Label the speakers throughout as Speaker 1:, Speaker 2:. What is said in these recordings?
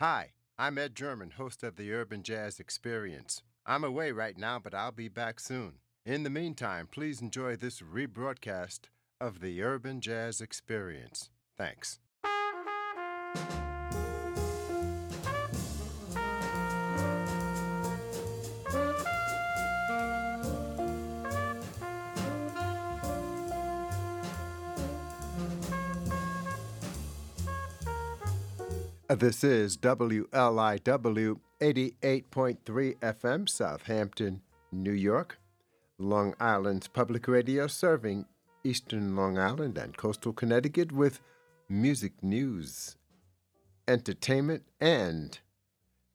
Speaker 1: Hi, I'm Ed German, host of the Urban Jazz Experience. I'm away right now, but I'll be back soon. In the meantime, please enjoy this rebroadcast of the Urban Jazz Experience. Thanks. Uh, this is WLIW 88.3 FM, Southampton, New York, Long Island's public radio serving eastern Long Island and coastal Connecticut with music news, entertainment, and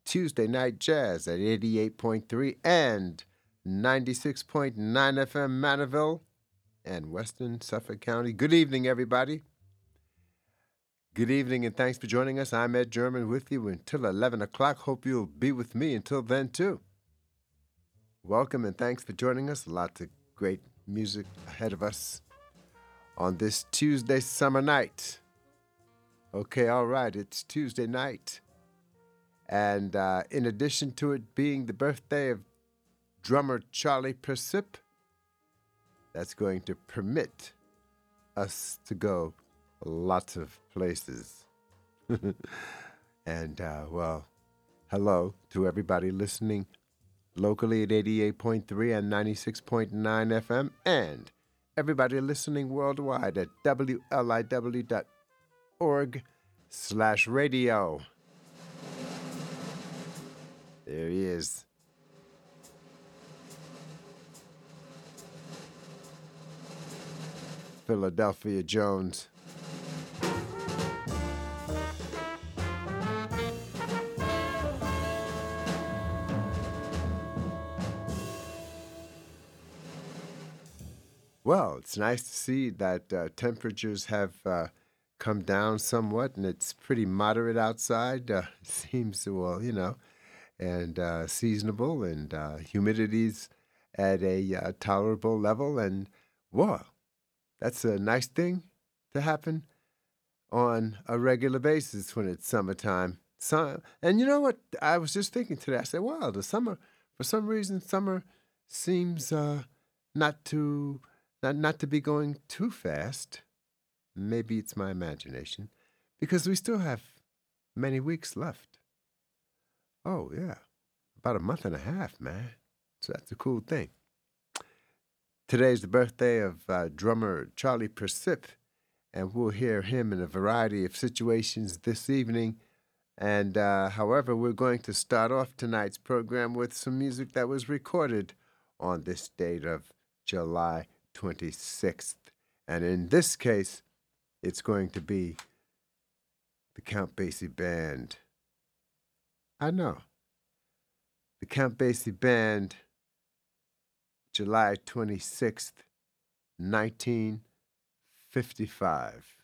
Speaker 1: Tuesday night jazz at 88.3 and 96.9 FM Manorville and Western Suffolk County. Good evening, everybody. Good evening and thanks for joining us. I'm Ed German with you until 11 o'clock. Hope you'll be with me until then, too. Welcome and thanks for joining us. Lots of great music ahead of us on this Tuesday summer night. Okay, all right, it's Tuesday night. And uh, in addition to it being the birthday of drummer Charlie Persip, that's going to permit us to go lots of places. and, uh, well, hello to everybody listening locally at 88.3 and 96.9 FM, and everybody listening worldwide at wliw.org slash radio. There he is. Philadelphia Jones. Well, it's nice to see that uh, temperatures have uh, come down somewhat, and it's pretty moderate outside. Uh, seems well, you know, and uh, seasonable, and uh, humidity's at a uh, tolerable level. And whoa, that's a nice thing to happen on a regular basis when it's summertime. So, and you know what? I was just thinking today. I said, "Wow, the summer. For some reason, summer seems not to." Not, not to be going too fast. Maybe it's my imagination, because we still have many weeks left. Oh, yeah. About a month and a half, man. So that's a cool thing. Today's the birthday of uh, drummer Charlie Persip, and we'll hear him in a variety of situations this evening. And uh, however, we're going to start off tonight's program with some music that was recorded on this date of July 26th. And in this case, it's going to be the Count Basie Band. I know. The Count Basie Band, July 26th, 1955.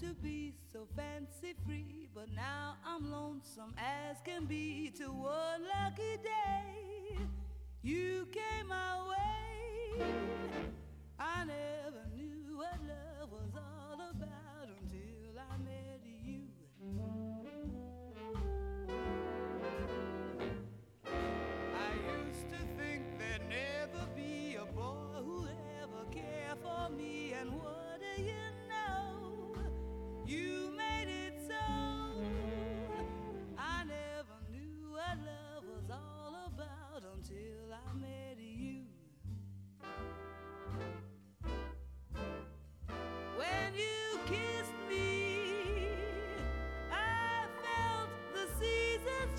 Speaker 2: to be so fancy free, but now I'm lonesome as can be. To one lucky day, you came my way.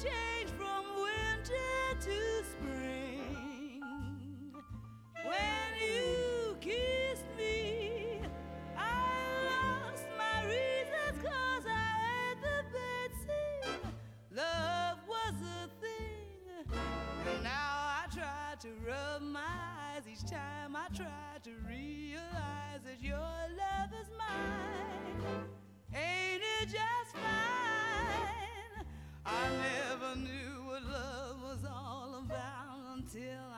Speaker 2: change from winter to spring. When you kissed me, I lost my reasons cause I had the birds sing. Love was a thing. And now I try to rub my eyes each time I try to realize that you're. until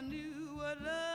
Speaker 2: never knew what love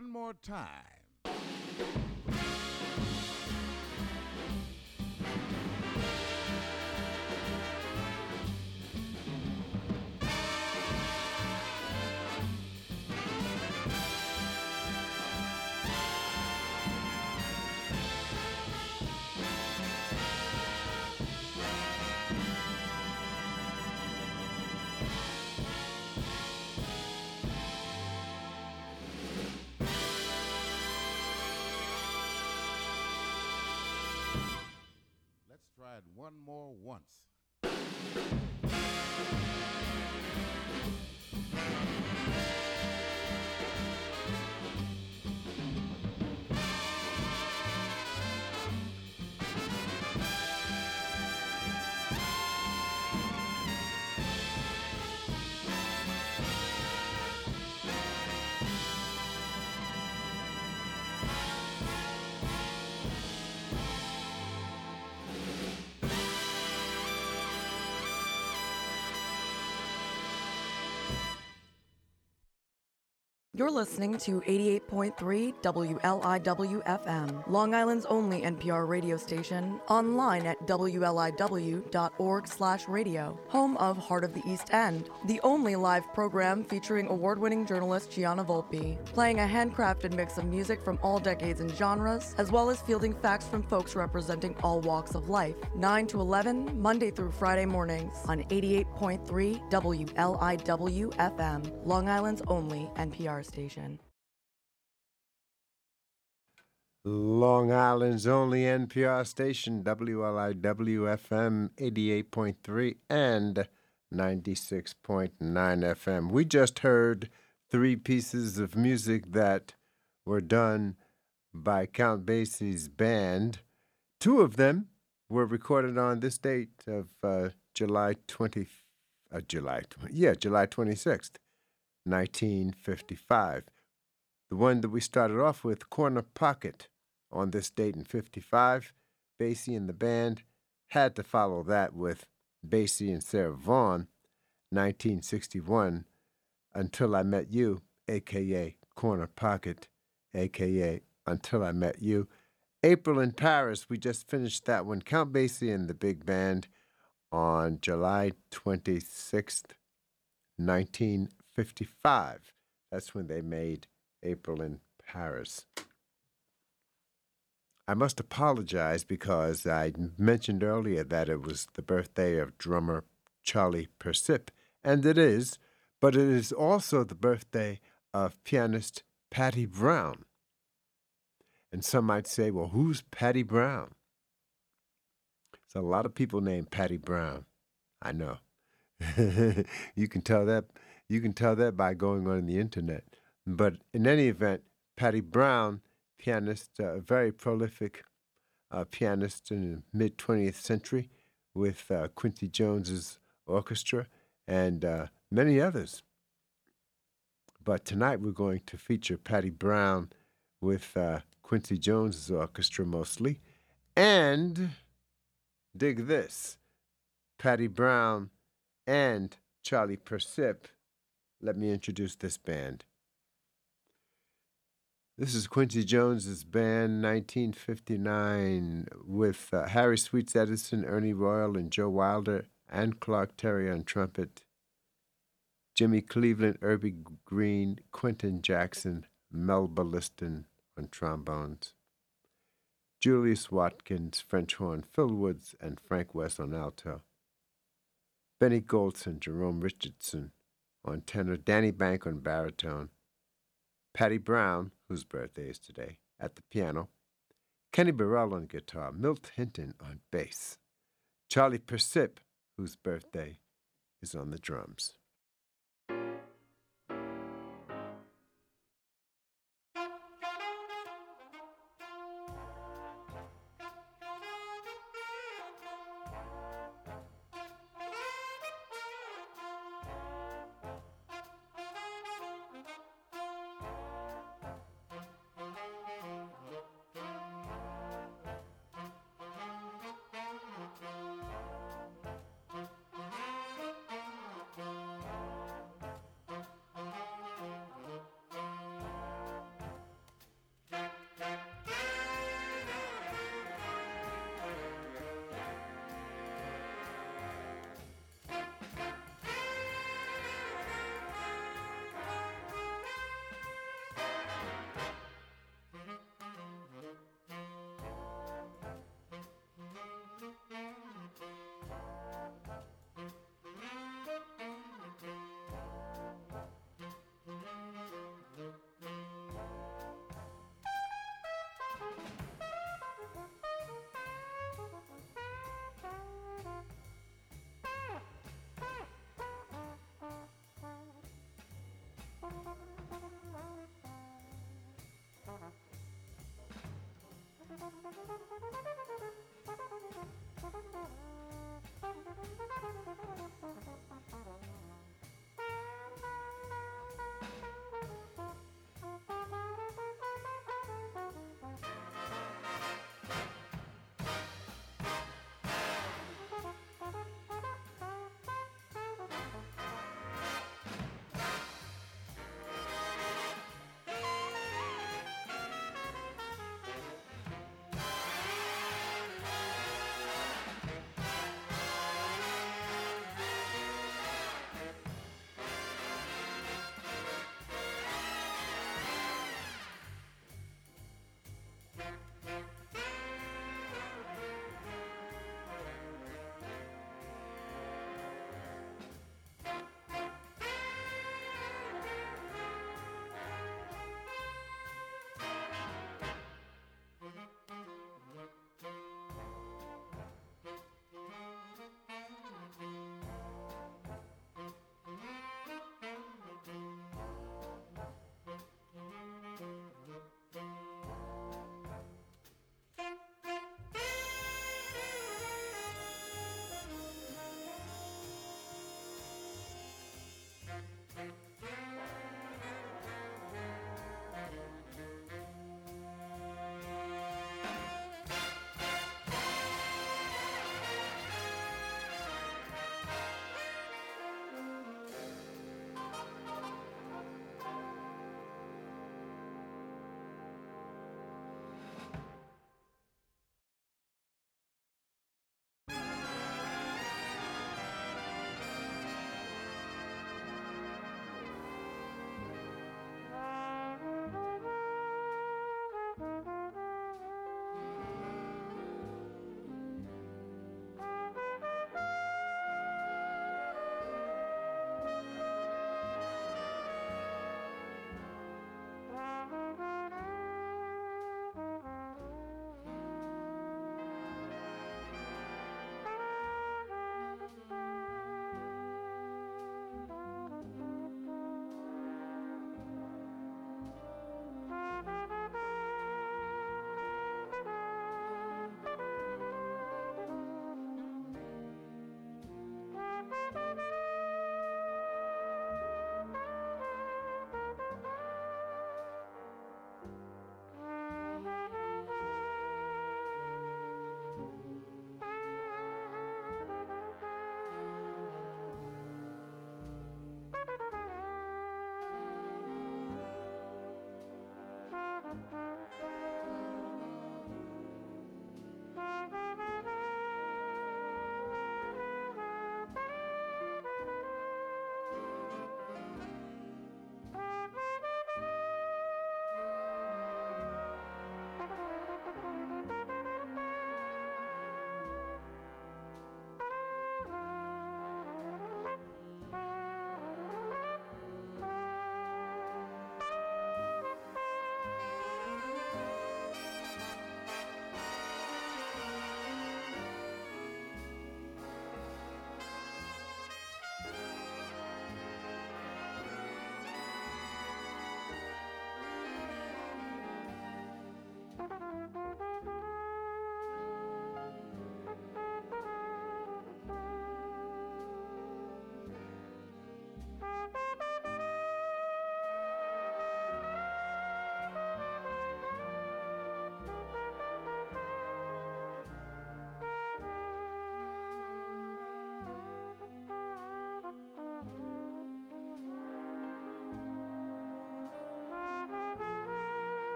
Speaker 3: one more time.
Speaker 4: You're listening to 88.3 WLIW FM, Long Island's only NPR radio station, online at wliw.org/radio, home of Heart of the East End, the only live program featuring award-winning journalist Gianna Volpe, playing a handcrafted mix of music from all decades and genres, as well as fielding facts from folks representing all walks of life. 9 to 11, Monday through Friday mornings on 88.3 WLIW FM, Long Island's only NPR station.
Speaker 1: Long Island's only NPR station, WLIW FM 88.3 and 96.9 FM. We just heard three pieces of music that were done by Count Basie's band. Two of them were recorded on this date of uh, July 20, uh, July, yeah, July 26th, 1955. The one that we started off with, Corner Pocket, on this date in 55. Basie and the band had to follow that with Basie and Sarah Vaughan, 1961, Until I Met You, aka Corner Pocket, aka Until I Met You. April in Paris, we just finished that one. Count Basie and the big band on July 26th, 1955. That's when they made April in Paris. I must apologize because I mentioned earlier that it was the birthday of drummer Charlie Persip, and it is, but it is also the birthday of pianist Patty Brown. And some might say, well, who's Patty Brown? There's a lot of people named Patty Brown. I know. you can tell that you can tell that by going on the internet. But in any event, Patty Brown, pianist, a uh, very prolific uh, pianist in the mid 20th century with uh, Quincy Jones's orchestra and uh, many others. But tonight we're going to feature Patty Brown with uh, Quincy Jones's orchestra mostly. And dig this Patty Brown and Charlie Persip. Let me introduce this band. This is Quincy Jones's band, 1959, with uh, Harry Sweets Edison, Ernie Royal, and Joe Wilder, and Clark Terry on trumpet, Jimmy Cleveland, Urbie Green, Quentin Jackson, Melba Liston on trombones, Julius Watkins, French horn, Phil Woods, and Frank Wess on alto, Benny Golson, Jerome Richardson on tenor, Danny Bank on baritone, Patty Brown, whose birthday is today, at the piano, Kenny Burrell on guitar, Milt Hinton on bass, Charlie Persip, whose birthday is on the drums.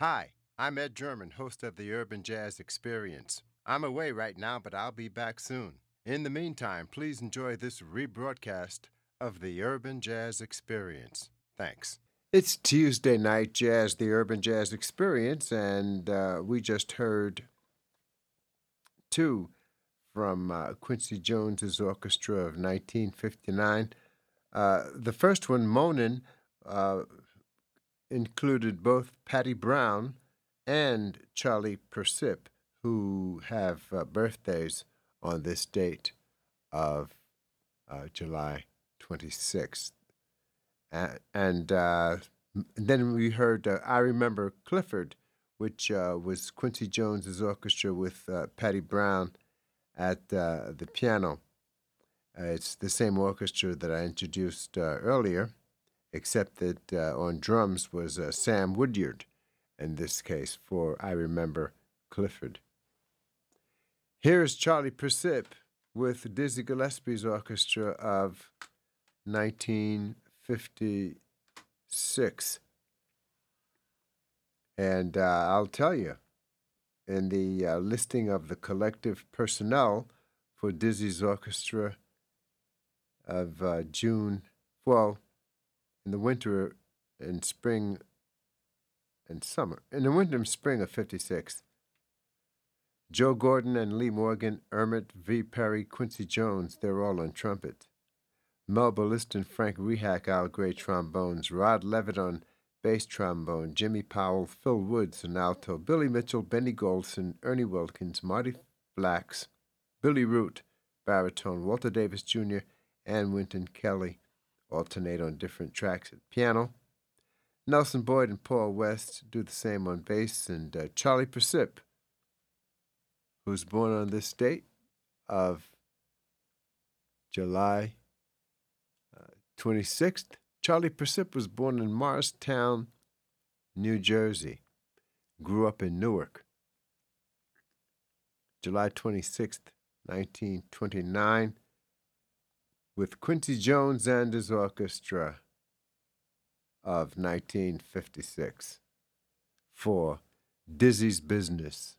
Speaker 1: Hi, I'm Ed German, host of the Urban Jazz Experience. I'm away right now, but I'll be back soon. In the meantime, please enjoy this rebroadcast of the Urban Jazz Experience. Thanks. It's Tuesday night jazz, the Urban Jazz Experience, and uh, we just heard two from uh, Quincy Jones's orchestra of 1959. Uh, the first one, Moanin', uh, included both Patty Brown and Charlie Persip, who have uh, birthdays on this date of uh, July 26th. Uh, and then we heard uh, I Remember Clifford, which uh, was Quincy Jones's orchestra with uh, Patty Brown at the piano. It's the same orchestra that I introduced earlier, except that uh, on drums was uh, Sam Woodyard in this case for I Remember Clifford. Here's Charlie Persip with Dizzy Gillespie's orchestra of 1956. And uh, I'll tell you, in the uh, listing of the collective personnel for Dizzy's orchestra of uh, June, well, in the winter and spring and summer, in the winter and spring of 56, Joe Gordon and Lee Morgan, Ermit V. Perry, Quincy Jones, they're all on trumpet. Melba Liston, Frank Rehak, Al Grey trombones, Rod Levitt on bass trombone, Jimmy Powell, Phil Woods on alto, Billy Mitchell, Benny Golson, Ernie Wilkins, Marty Flax, Billy Root, baritone, Walter Davis Jr., and Wynton Kelly alternate on different tracks at piano. Nelson Boyd and Paul West do the same on bass, and uh, Charlie Persip, who's born on this date of July uh, 26th. Charlie Persip was born in Morristown, New Jersey. Grew up in Newark. July 26th, 1929, with Quincy Jones and his orchestra of 1956 for Dizzy's Business.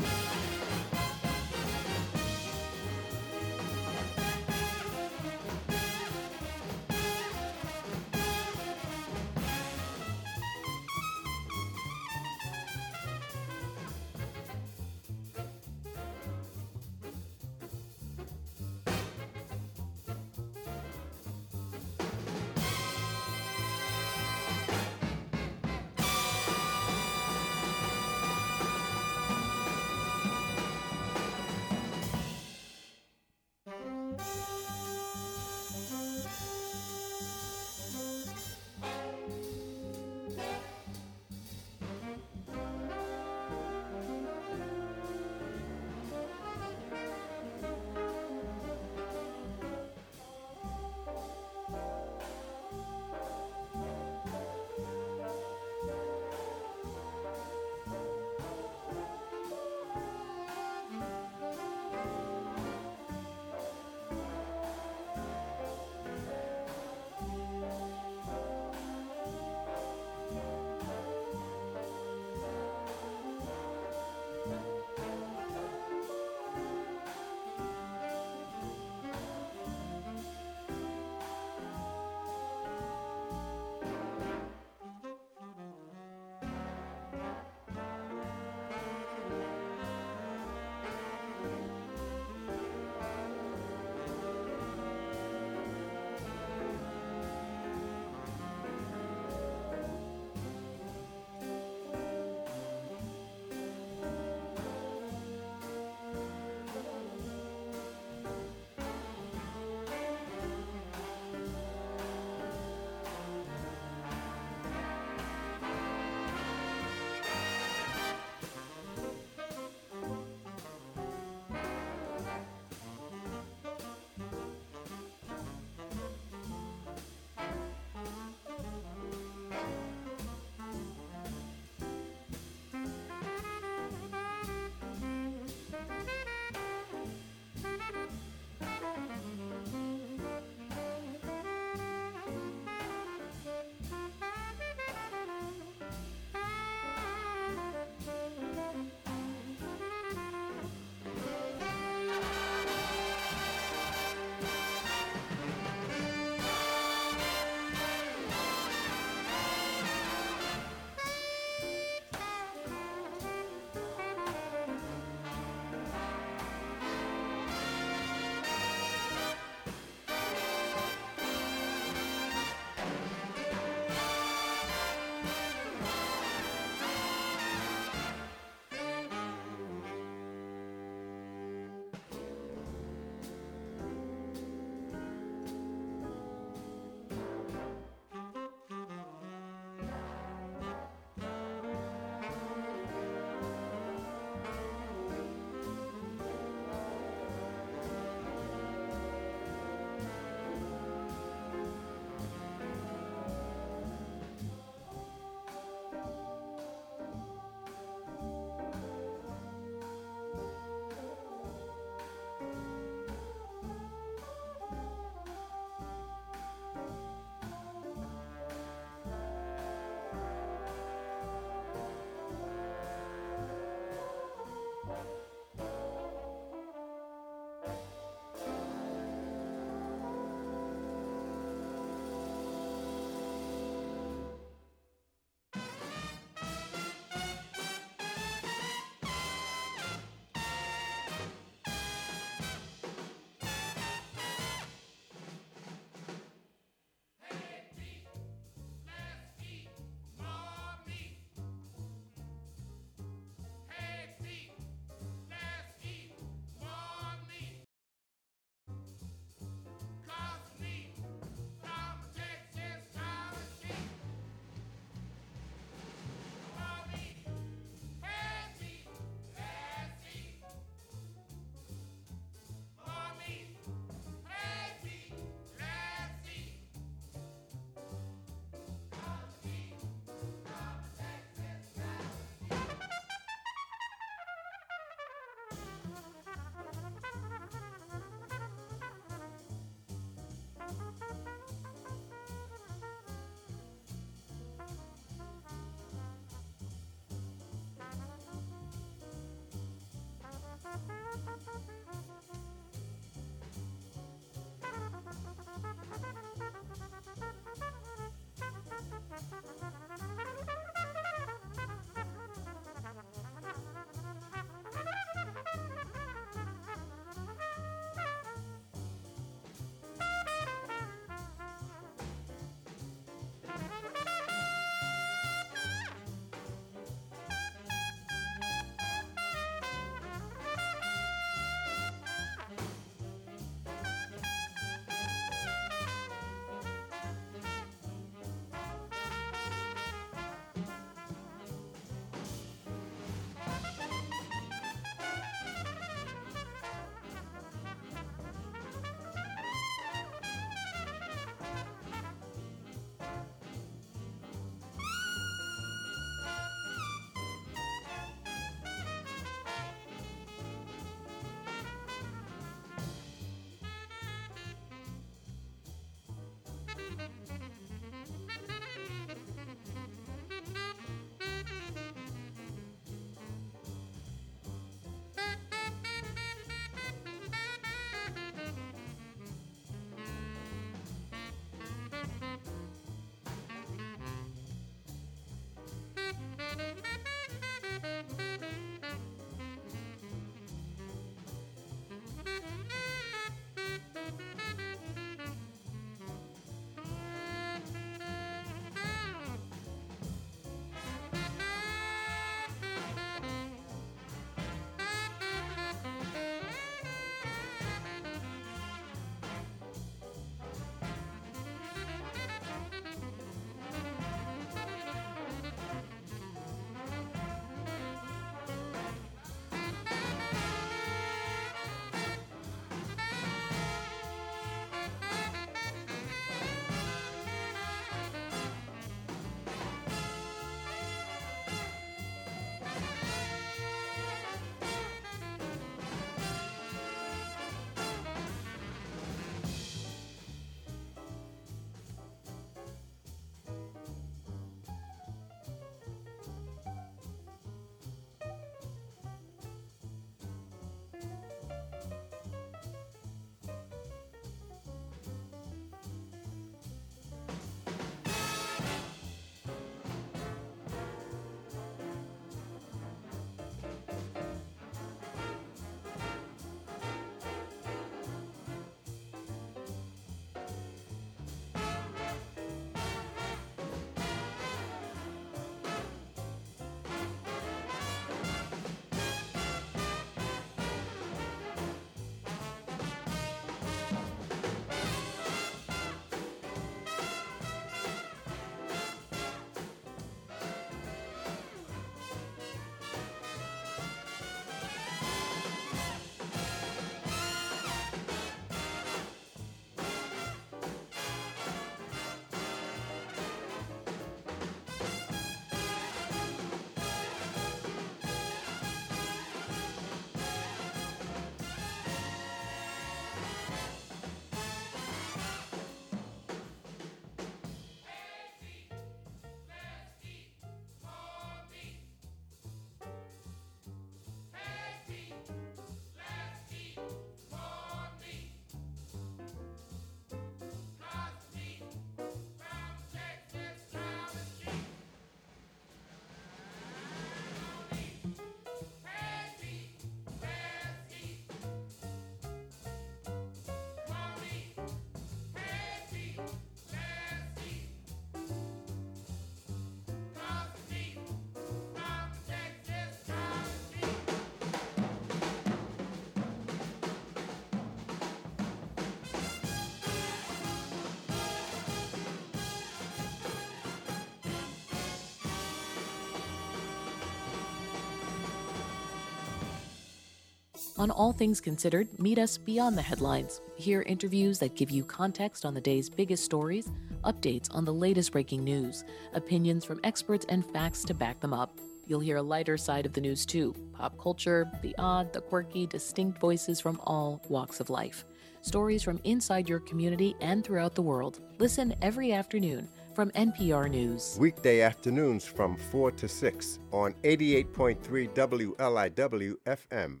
Speaker 5: On All Things Considered, meet us beyond the headlines. Hear interviews that give you context on the day's biggest stories, updates on the latest breaking news, opinions from experts, and facts to back them up. You'll hear a lighter side of the news too pop culture, the odd, the quirky, distinct voices from all walks of life. Stories from inside your community and throughout the world. Listen every afternoon from NPR News.
Speaker 1: Weekday afternoons from 4 to 6 on 88.3 WLIW FM.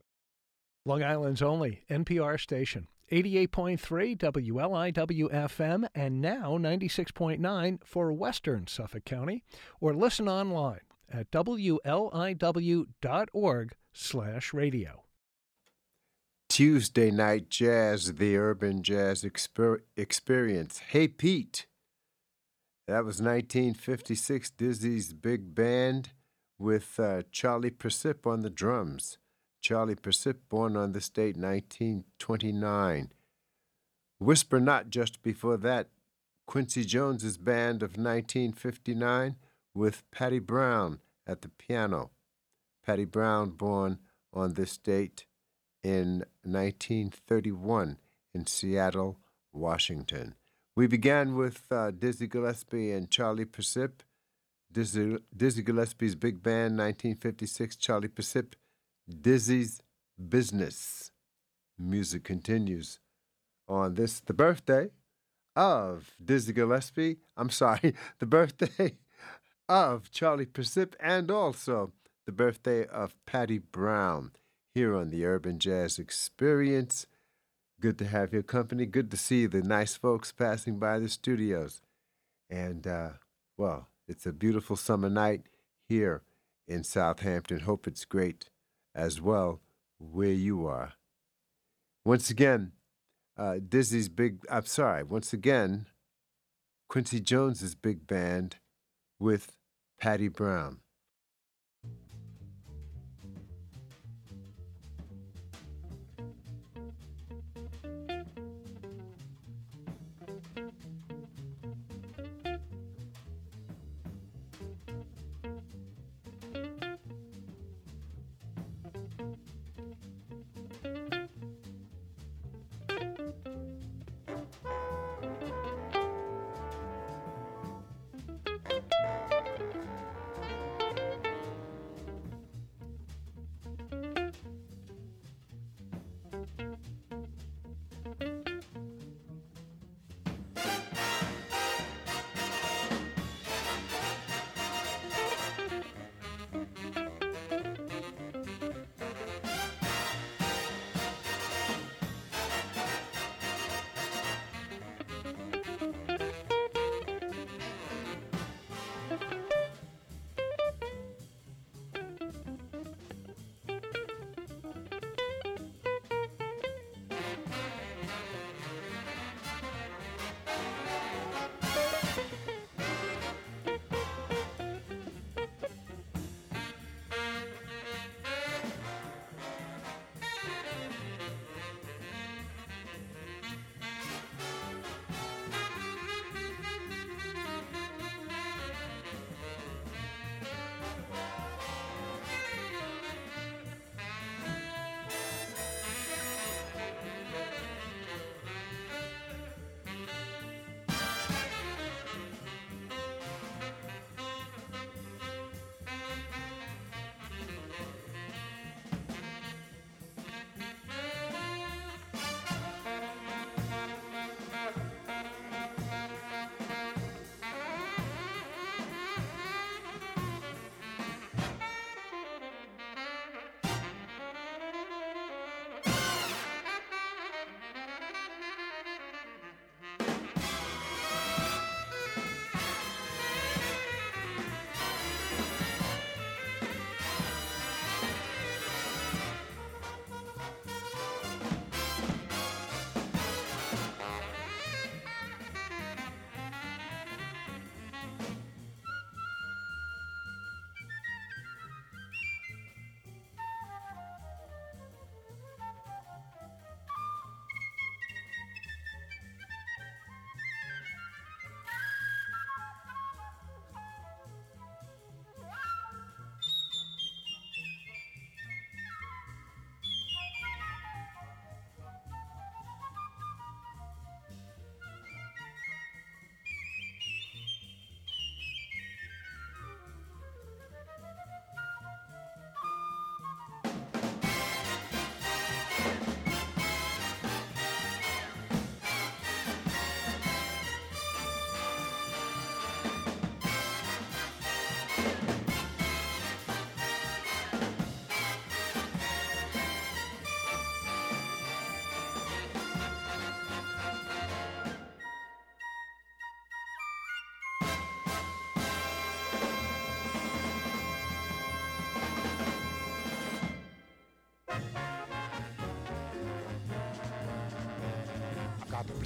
Speaker 6: Long Island's only NPR station. 88.3 WLIW FM and now 96.9 for Western Suffolk County or listen online at wliw.org slash radio.
Speaker 1: Tuesday night jazz, the urban jazz exper- experience. Hey Pete. That was 1956, Dizzy's big band with uh, Charlie Persip on the drums. Charlie Persip, born on this date, 1929. Whisper Not just before that, Quincy Jones's band of 1959 with Patty Brown at the piano. Patty Brown, born on this date in 1931 in Seattle, Washington. We began with uh, Dizzy Gillespie and Charlie Persip. Dizzy, Dizzy Gillespie's big band, 1956, Charlie Persip, Dizzy's Business. Music continues on this, the birthday of Dizzy Gillespie. I'm sorry, the birthday of Charlie Persip and also the birthday of Patty Brown here on the Urban Jazz Experience. Good to have your company. Good to see the nice folks passing by the studios. And, uh, well, it's a beautiful summer night here in Southampton. Hope it's great as well where you are. Once again, uh, Dizzy's big, I'm sorry, once again, Quincy Jones's big band with Patty Brown.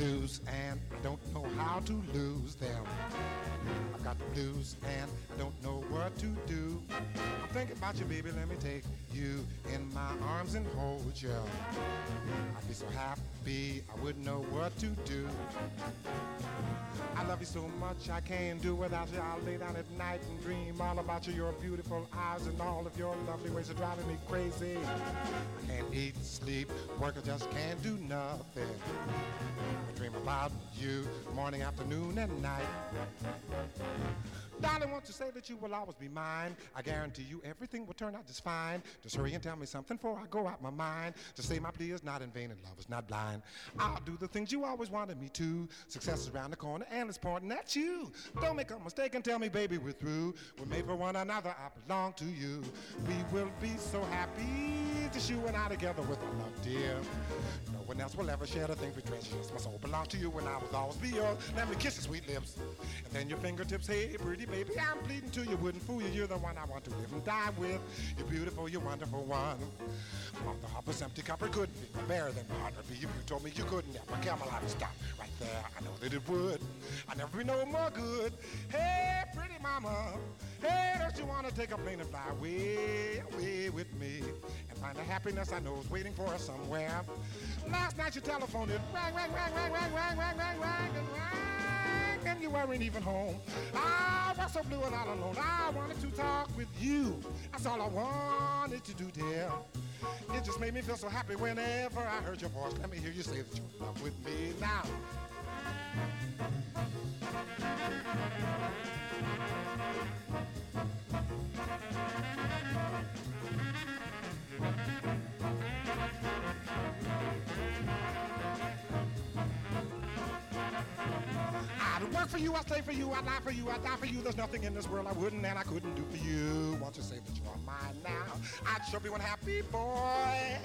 Speaker 7: Blues and I don't know how to lose them. I've got the blues and I don't know what to do. I'm thinking about you, baby. Let me take you in my arms and hold you. I'd be so happy I wouldn't know what to do. I love you so much I can't do without you. I'll lay down at night and dream all about you. Your beautiful eyes and all of your lovely ways are driving me crazy. I can't eat, sleep, work, I just can't do nothing. I dream about you morning, afternoon, and night. Darling, won't you say that you will always be mine? I guarantee you everything will turn out just fine. Just hurry and tell me something before I go out my mind. To say my plea is not in vain and love is not blind. I'll do the things you always wanted me to. Success is around the corner and it's pointing at you. Don't make a mistake and tell me, baby, we're through. We're made for one another. I belong to you. We will be so happy just you and I together with our love, dear. No one else will ever share the things we treasure. My soul belongs to you and I will always be yours. Let me kiss your sweet lips. And then your fingertips, hey, pretty baby, I'm pleading to you. Wouldn't fool you. You're the one I want to live and die with. You're beautiful, you're wonderful one. The hopper's empty copper couldn't be better than my heart would be if you told me you couldn't. Never Camelot would stop right there. I know that it would. I never be no more good. Hey, pretty mama. Hey, don't you want to take a plane and fly away, away with me and find the happiness I know is waiting for us somewhere? Last night your telephone it rang, rang, rang, rang, rang, rang, rang, rang, rang, and rang, and you weren't even home. I was so blue and all alone. I wanted to talk with you. That's all I wanted to do, dear. It just made me feel so happy whenever I heard your voice. Let me hear you say that you're in love with me now. For you, I'd stay for you, I'd lie for you, I'd die for you. There's nothing in this world I wouldn't and I couldn't do for you. Won't you say that you're mine now? I'd sure be one happy boy.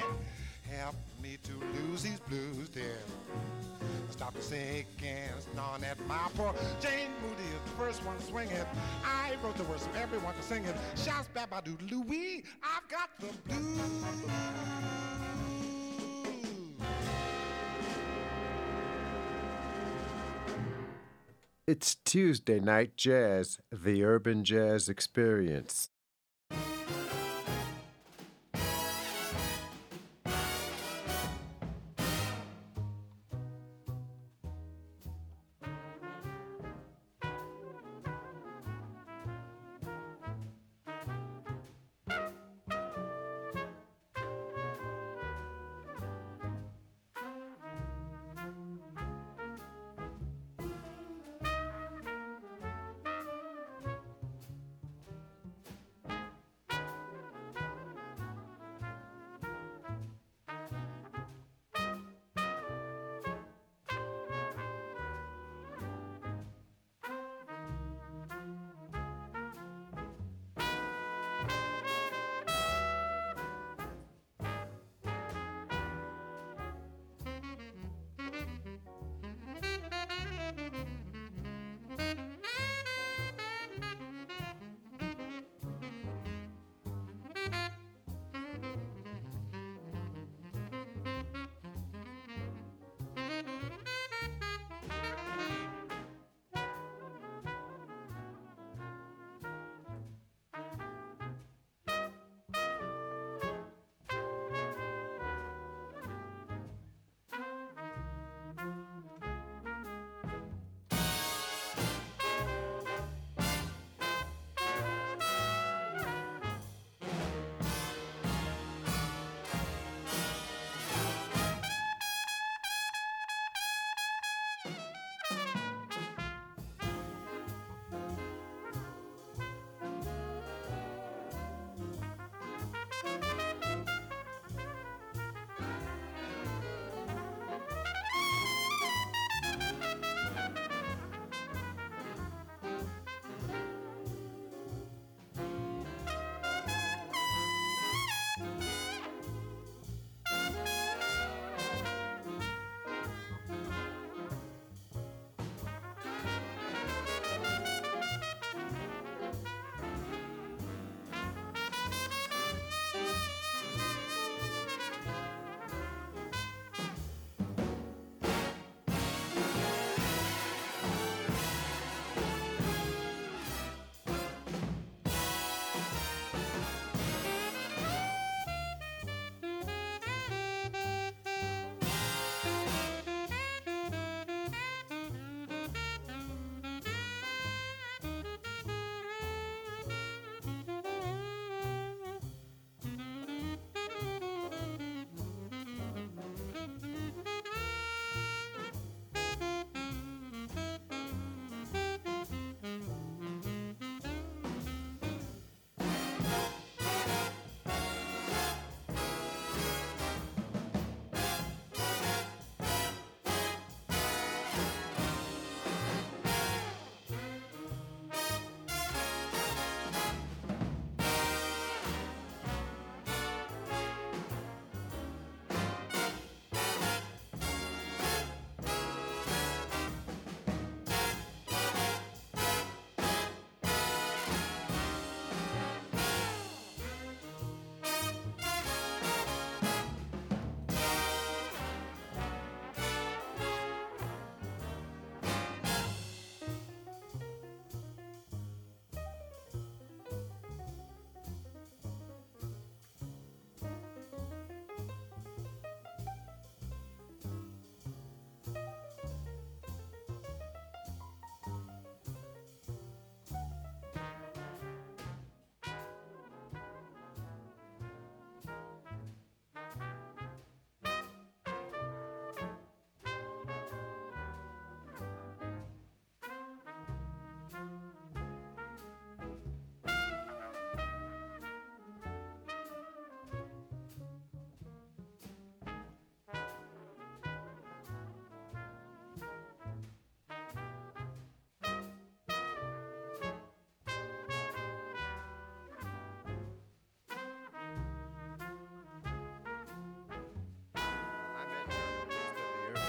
Speaker 7: Help me to lose these blues, dear. Stop the sinking, gnawing at my poor Jane Moody is the first one swinging. I wrote the words so everyone can sing it. Shouts back by Louie. I've got the blues.
Speaker 1: It's Tuesday Night Jazz, the Urban Jazz Experience.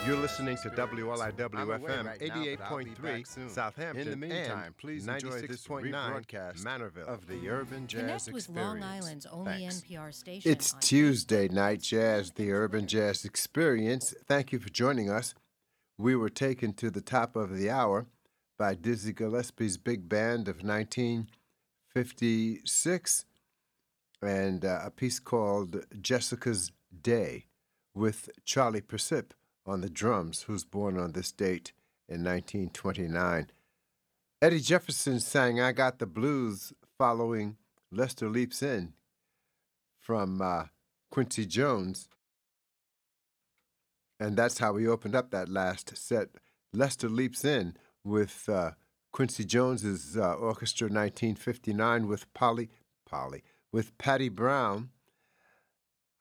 Speaker 1: You're listening to
Speaker 8: I'm
Speaker 1: WLIW-FM
Speaker 8: right now, but I'll be back
Speaker 1: 88.3. Southampton.
Speaker 8: In the meantime,
Speaker 1: and
Speaker 8: please enjoy this
Speaker 1: 96.9
Speaker 8: rebroadcast
Speaker 1: Manorville
Speaker 8: of the Urban Jazz
Speaker 9: Connect with Long Island's only
Speaker 8: Thanks.
Speaker 9: NPR station.
Speaker 1: It's
Speaker 9: on
Speaker 1: Tuesday night jazz, the Urban Jazz Experience. Thank you for joining us. We were taken to the top of the hour by Dizzy Gillespie's big band of 1956 and uh, a piece called Jessica's Day with Charlie Persip on the drums, who's born on this date in 1929. Eddie Jefferson sang I Got the Blues following Lester Leaps In from uh, Quincy Jones. And that's how we opened up that last set. Lester Leaps In with uh, Quincy Jones's uh, Orchestra 1959 with Polly, Polly, with Patty Brown.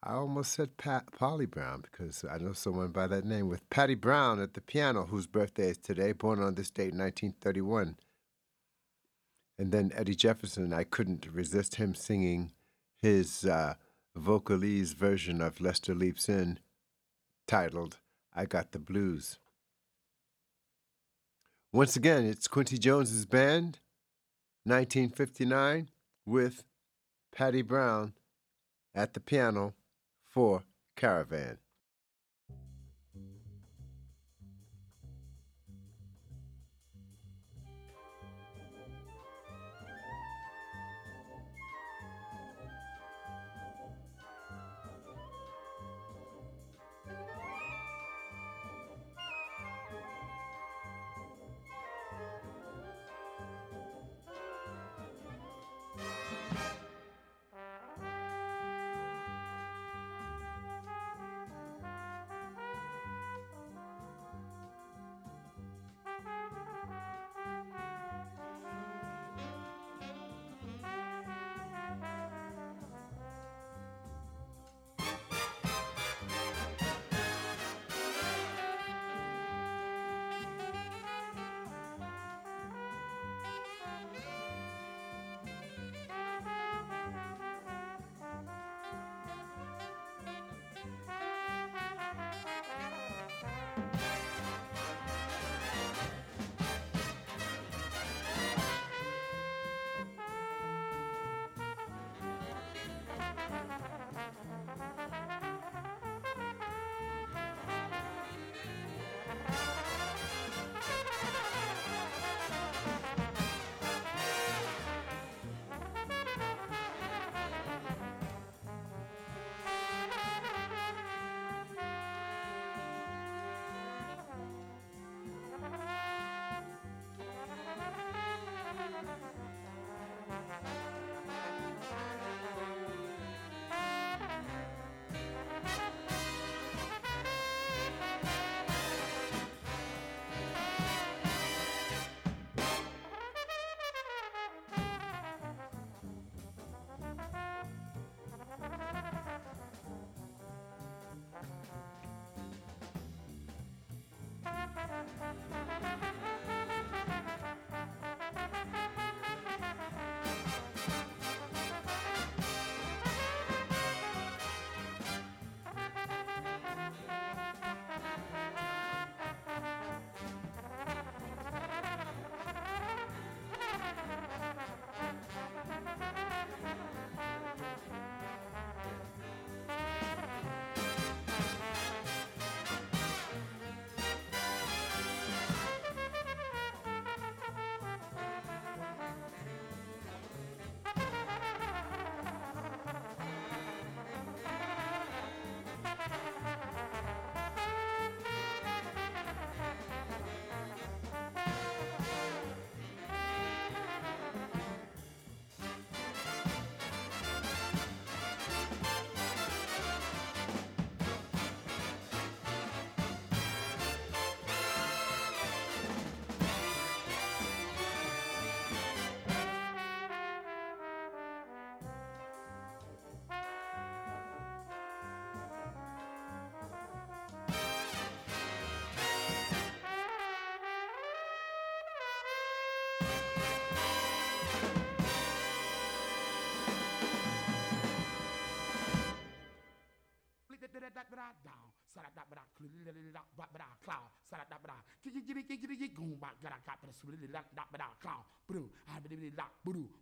Speaker 1: I almost said Pat, Polly Brown because I know someone by that name with Patty Brown at the piano, whose birthday is today, born on this date, 1931. And then Eddie Jefferson, I couldn't resist him singing his uh, vocalese version of Lester Leaps In, titled I Got the Blues. Once again, it's Quincy Jones's band, 1959, with Patty Brown at the piano for Caravan.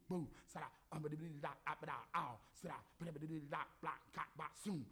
Speaker 9: Boom, sada, um, block, block, cock, box, soon.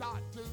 Speaker 9: Humpty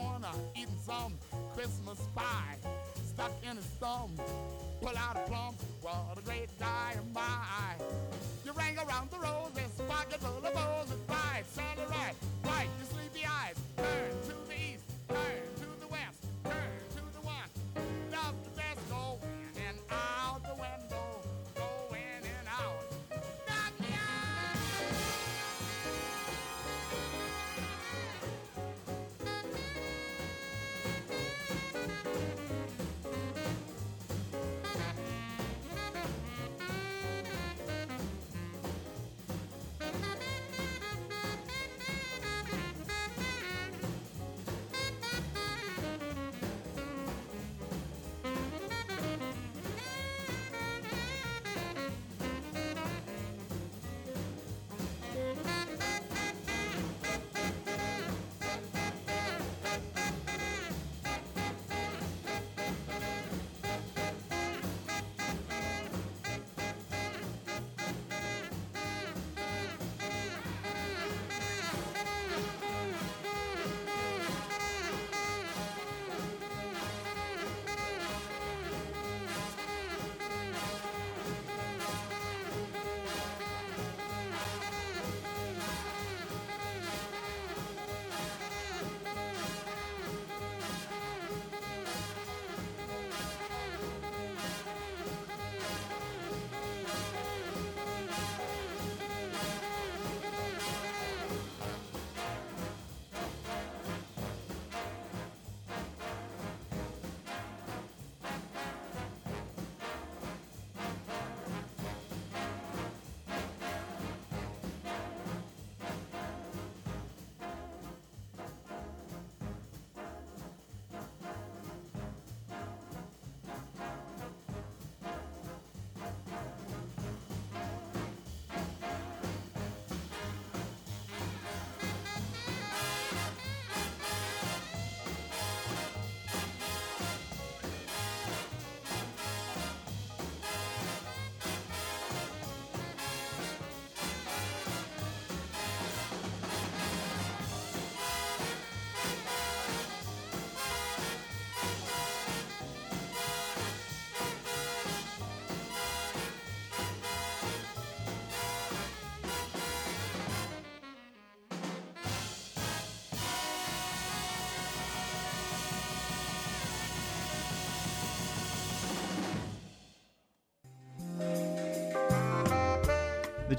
Speaker 9: corner eating some Christmas pie. Stuck in his thumb, pull out a plum. What a great guy am I. You rang around the roses, pocket full of roses, right, Sally right, right, your sleepy eyes. Turn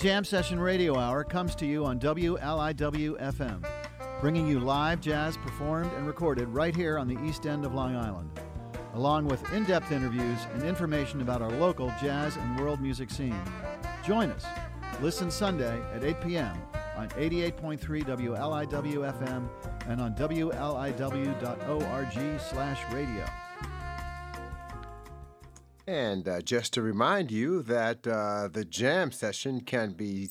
Speaker 10: Jam Session Radio Hour comes to you on WLIW FM, bringing you live jazz performed and recorded right here on the east end of Long Island, along with in depth interviews and information about our local jazz and world music scene. Join us. Listen Sunday at 8 p.m. on 88.3 WLIW FM and on WLIW.org slash radio.
Speaker 1: And uh, just to remind you that uh, the jam session can be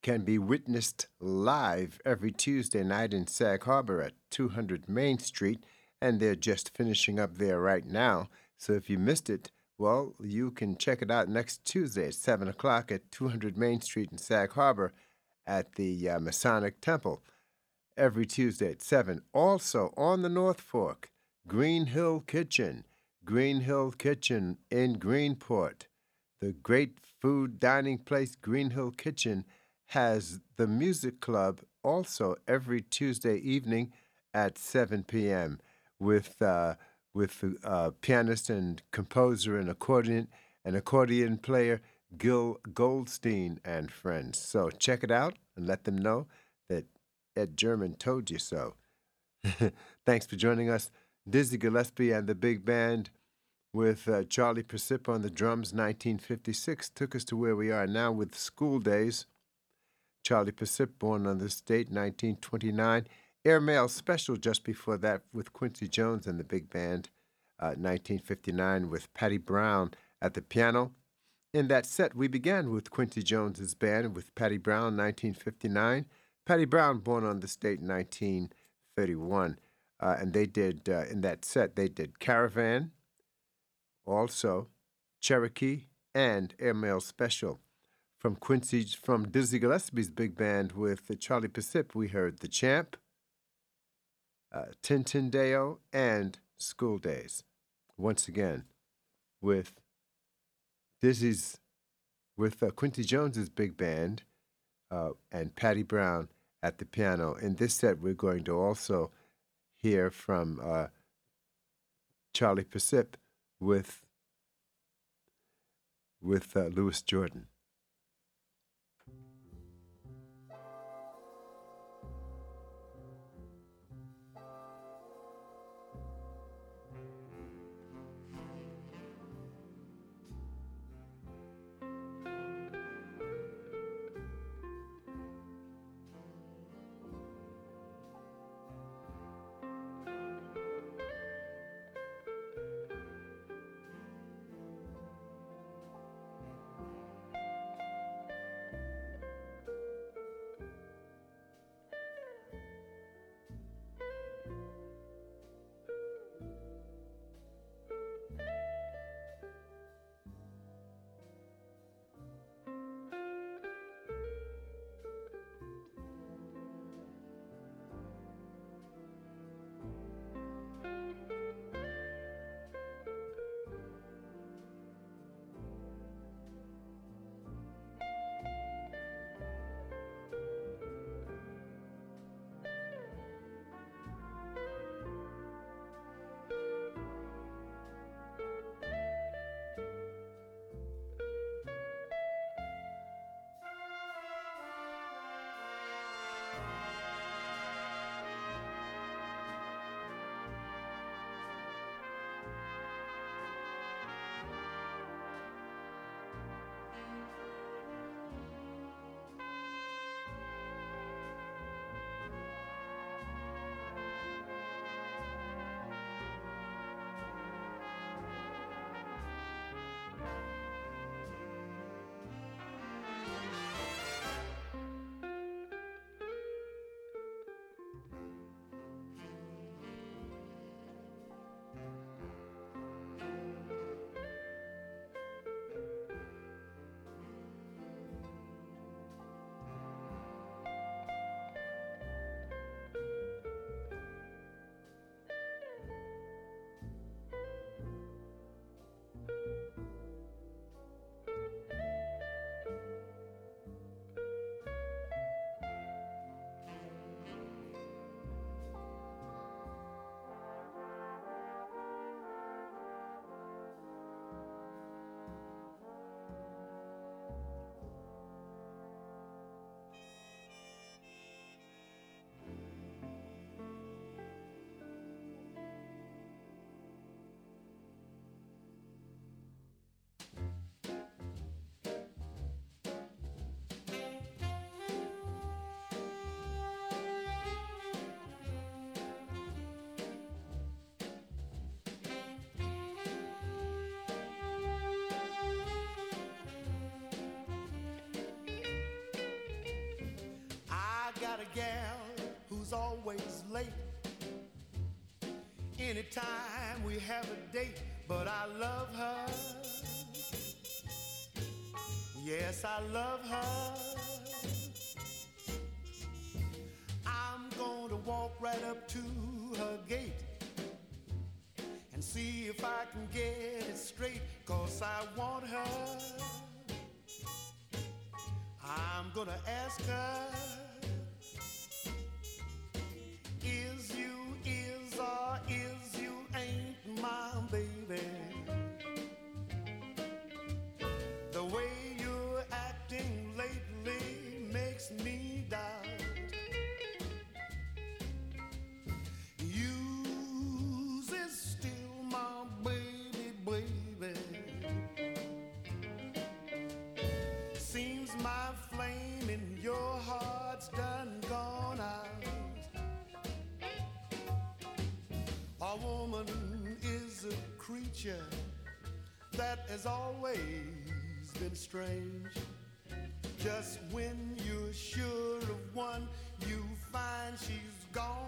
Speaker 1: can be witnessed live every Tuesday night in Sag Harbor at 200 Main Street, and they're just finishing up there right now. So if you missed it, well, you can check it out next Tuesday at 7 o'clock at 200 Main Street in Sag Harbor at the uh, Masonic Temple every Tuesday at 7. Also on the North Fork, Green Hill Kitchen. Green Hill Kitchen in Greenport. The great food dining place Green Hill Kitchen has the music club also every Tuesday evening at 7 p.m. with uh, with uh, pianist and composer and accordion and accordion player Gil Goldstein and friends. So check it out and let them know that Ed German told you so. Thanks for joining us. Dizzy Gillespie and the big band with uh, Charlie Persip on the drums, 1956, took us to where we are now with School Days. Charlie Persip, born on this date, 1929. Airmail special just before that with Quincy Jones and the big band, uh, 1959, with Patty Brown at the piano. in that set, we began with Quincy Jones's band with Patty Brown, 1959. Patty Brown, born on this date, 1931. Uh, and they did, uh, in that set, they did Caravan, also Cherokee, and Airmail Special. From Quincy's, from Dizzy Gillespie's big band with Charlie Persip, we heard The Champ, uh, Tin Tin Deo, and School Days. Once again, with Dizzy's, with uh, Quincy Jones's big band uh, and Patty Brown at the piano. In this set, we're going to also hear from uh, Charlie Persip with with uh, Louis Jordan.
Speaker 11: Gal who's always late. Anytime we have a date, but I love her. Yes, I love her. I'm to walk right up to her gate and see if I can get it straight, cause I want her. I'm gonna ask her creature that has always been strange. Just when you're sure of one, you find she's gone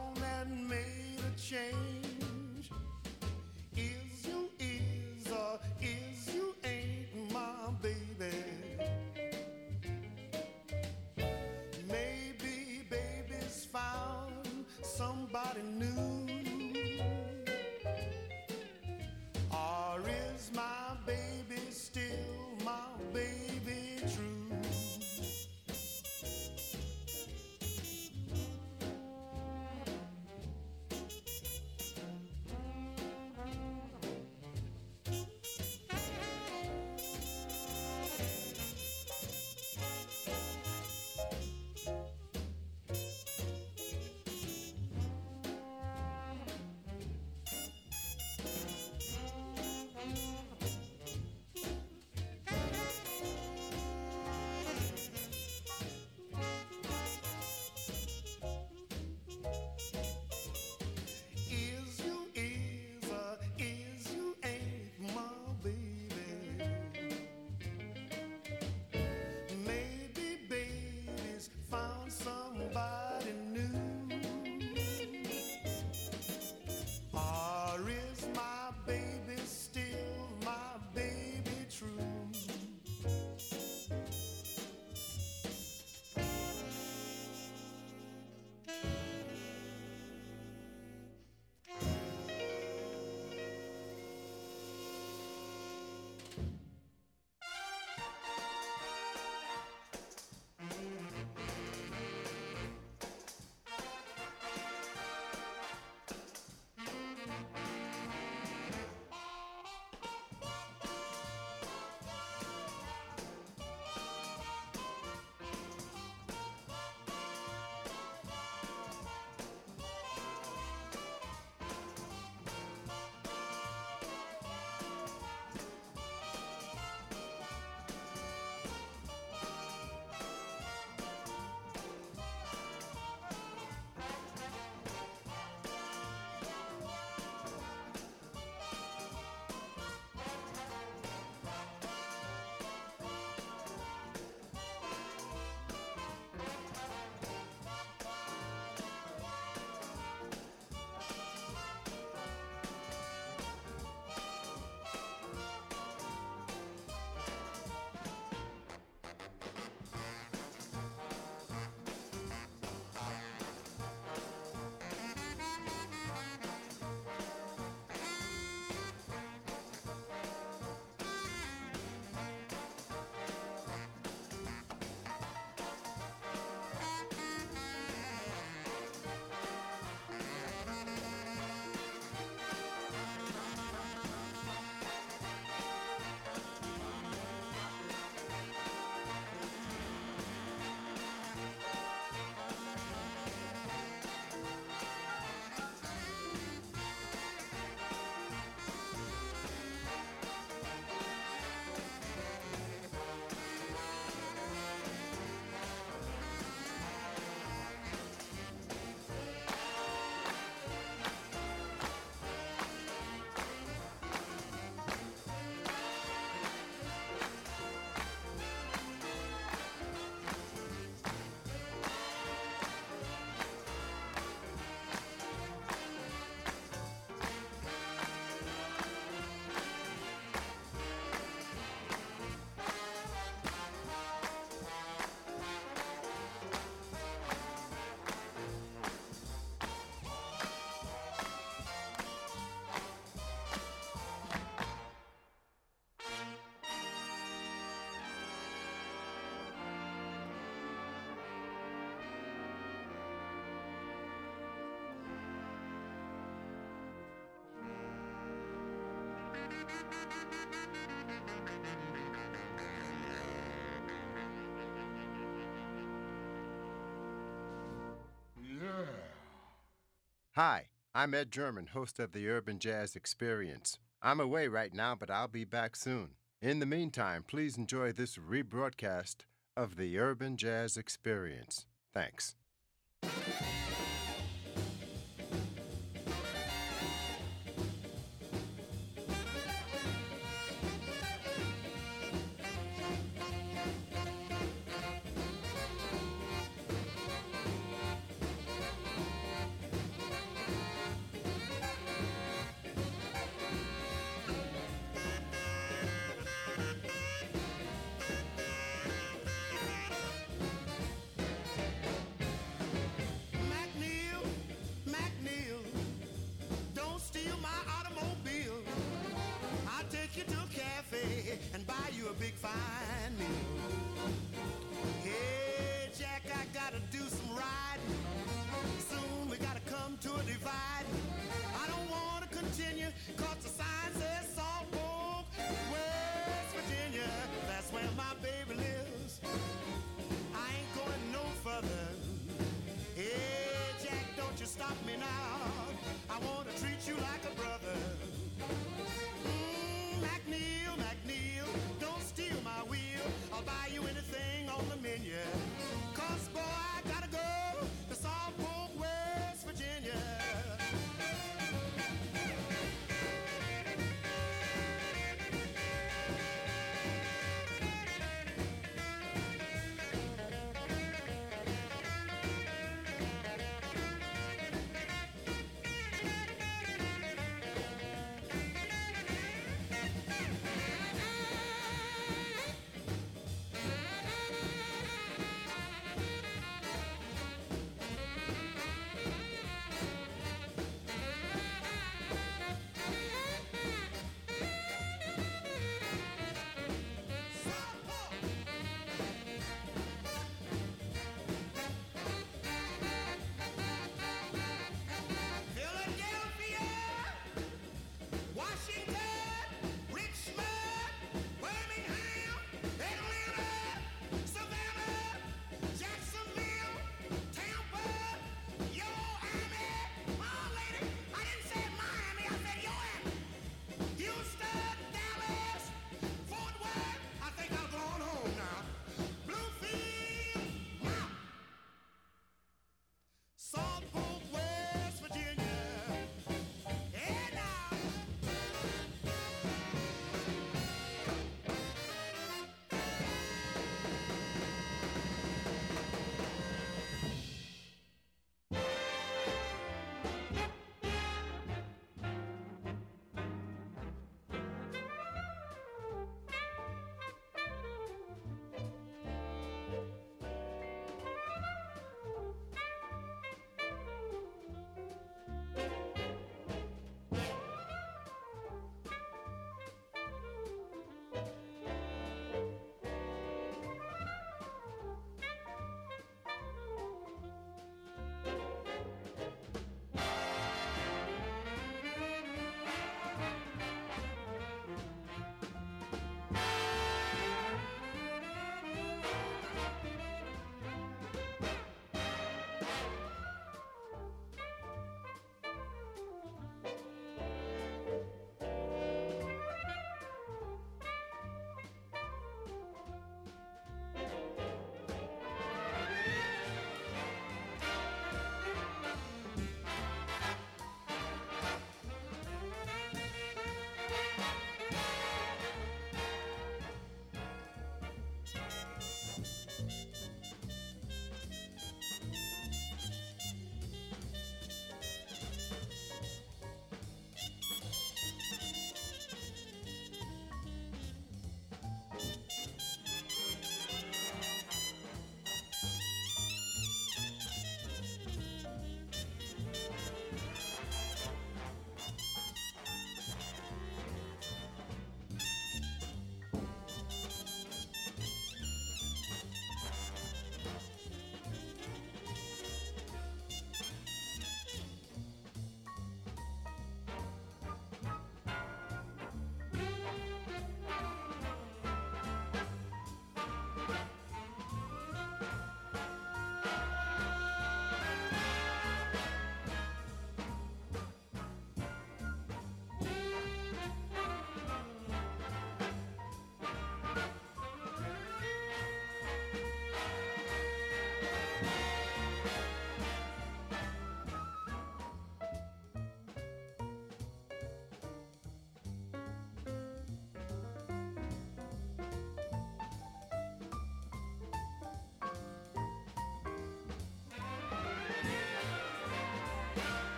Speaker 1: Hi, I'm Ed German, host of the Urban Jazz Experience. I'm away right now, but I'll be back soon. In the meantime, please enjoy this rebroadcast of the Urban Jazz Experience. Thanks.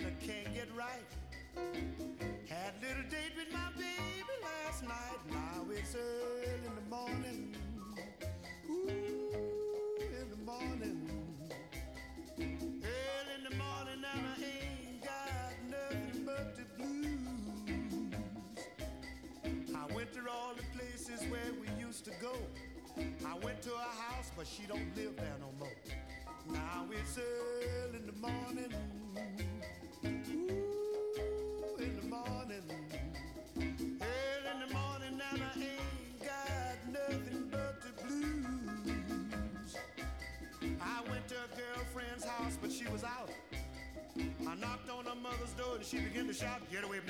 Speaker 11: I can't get right. Had a little date with my baby last night. Now it's early in the morning. Ooh, in the morning. Early in the morning and I ain't got nothing but the blues. I went to all the places where we used to go. I went to her house, but she don't live there no more. Now it's early and she began to shout, Get away from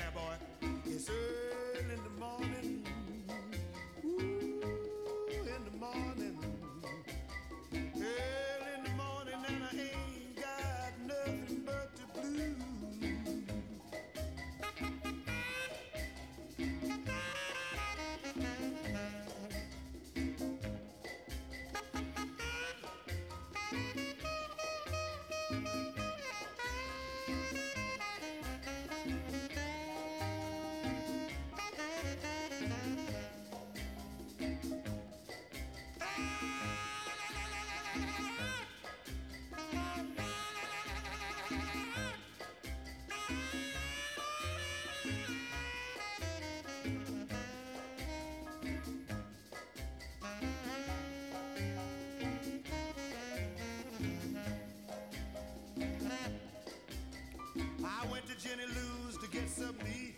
Speaker 11: Jenny Lou's to get some meat.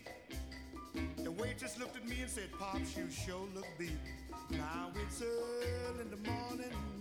Speaker 11: The waitress looked at me and said, Pops, you sure look beat. Now it's early in the morning.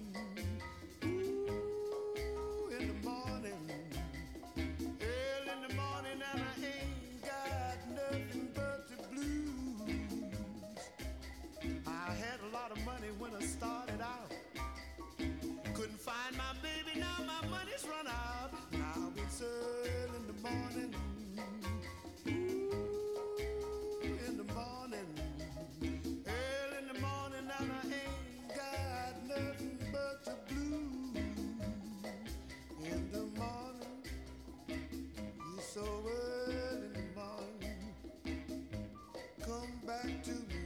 Speaker 11: To me,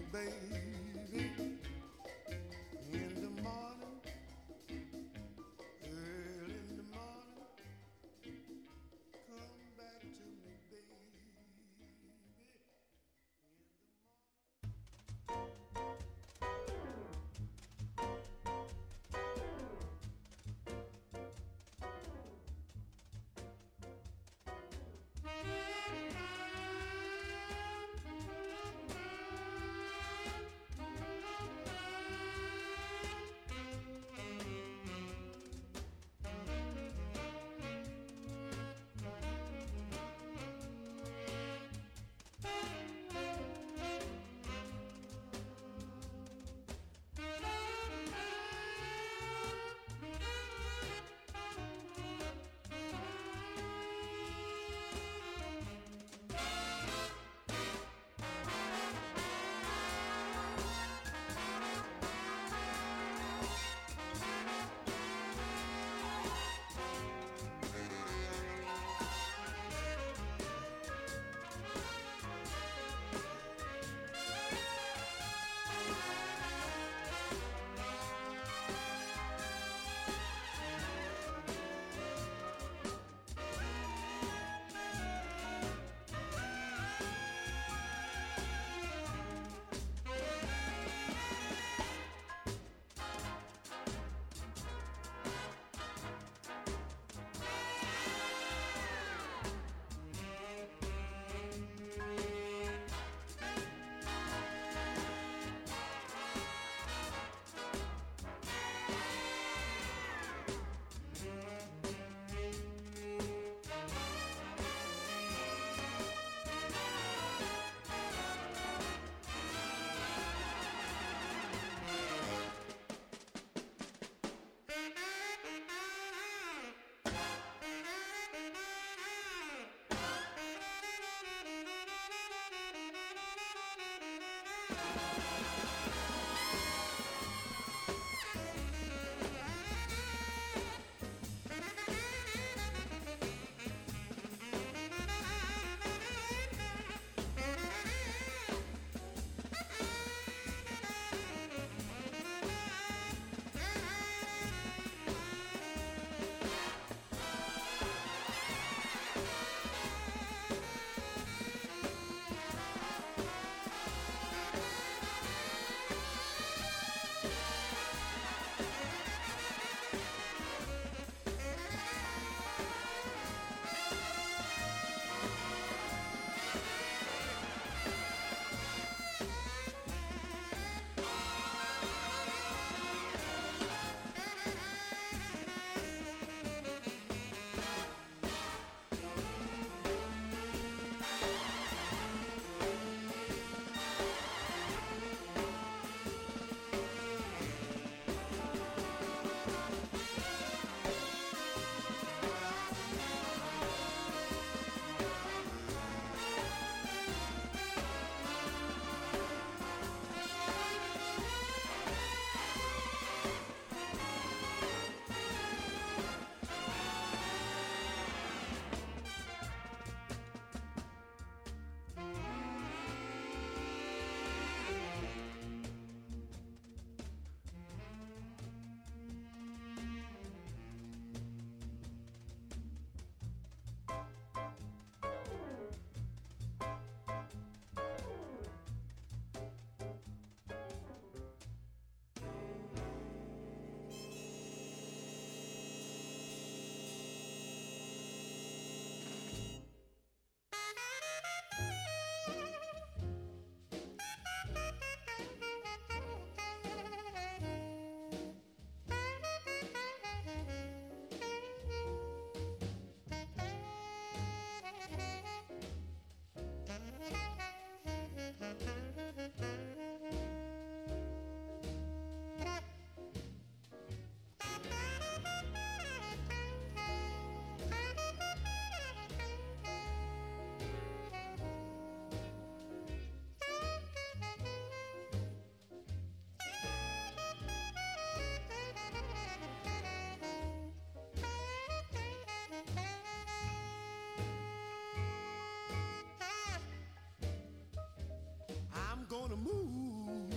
Speaker 11: gonna move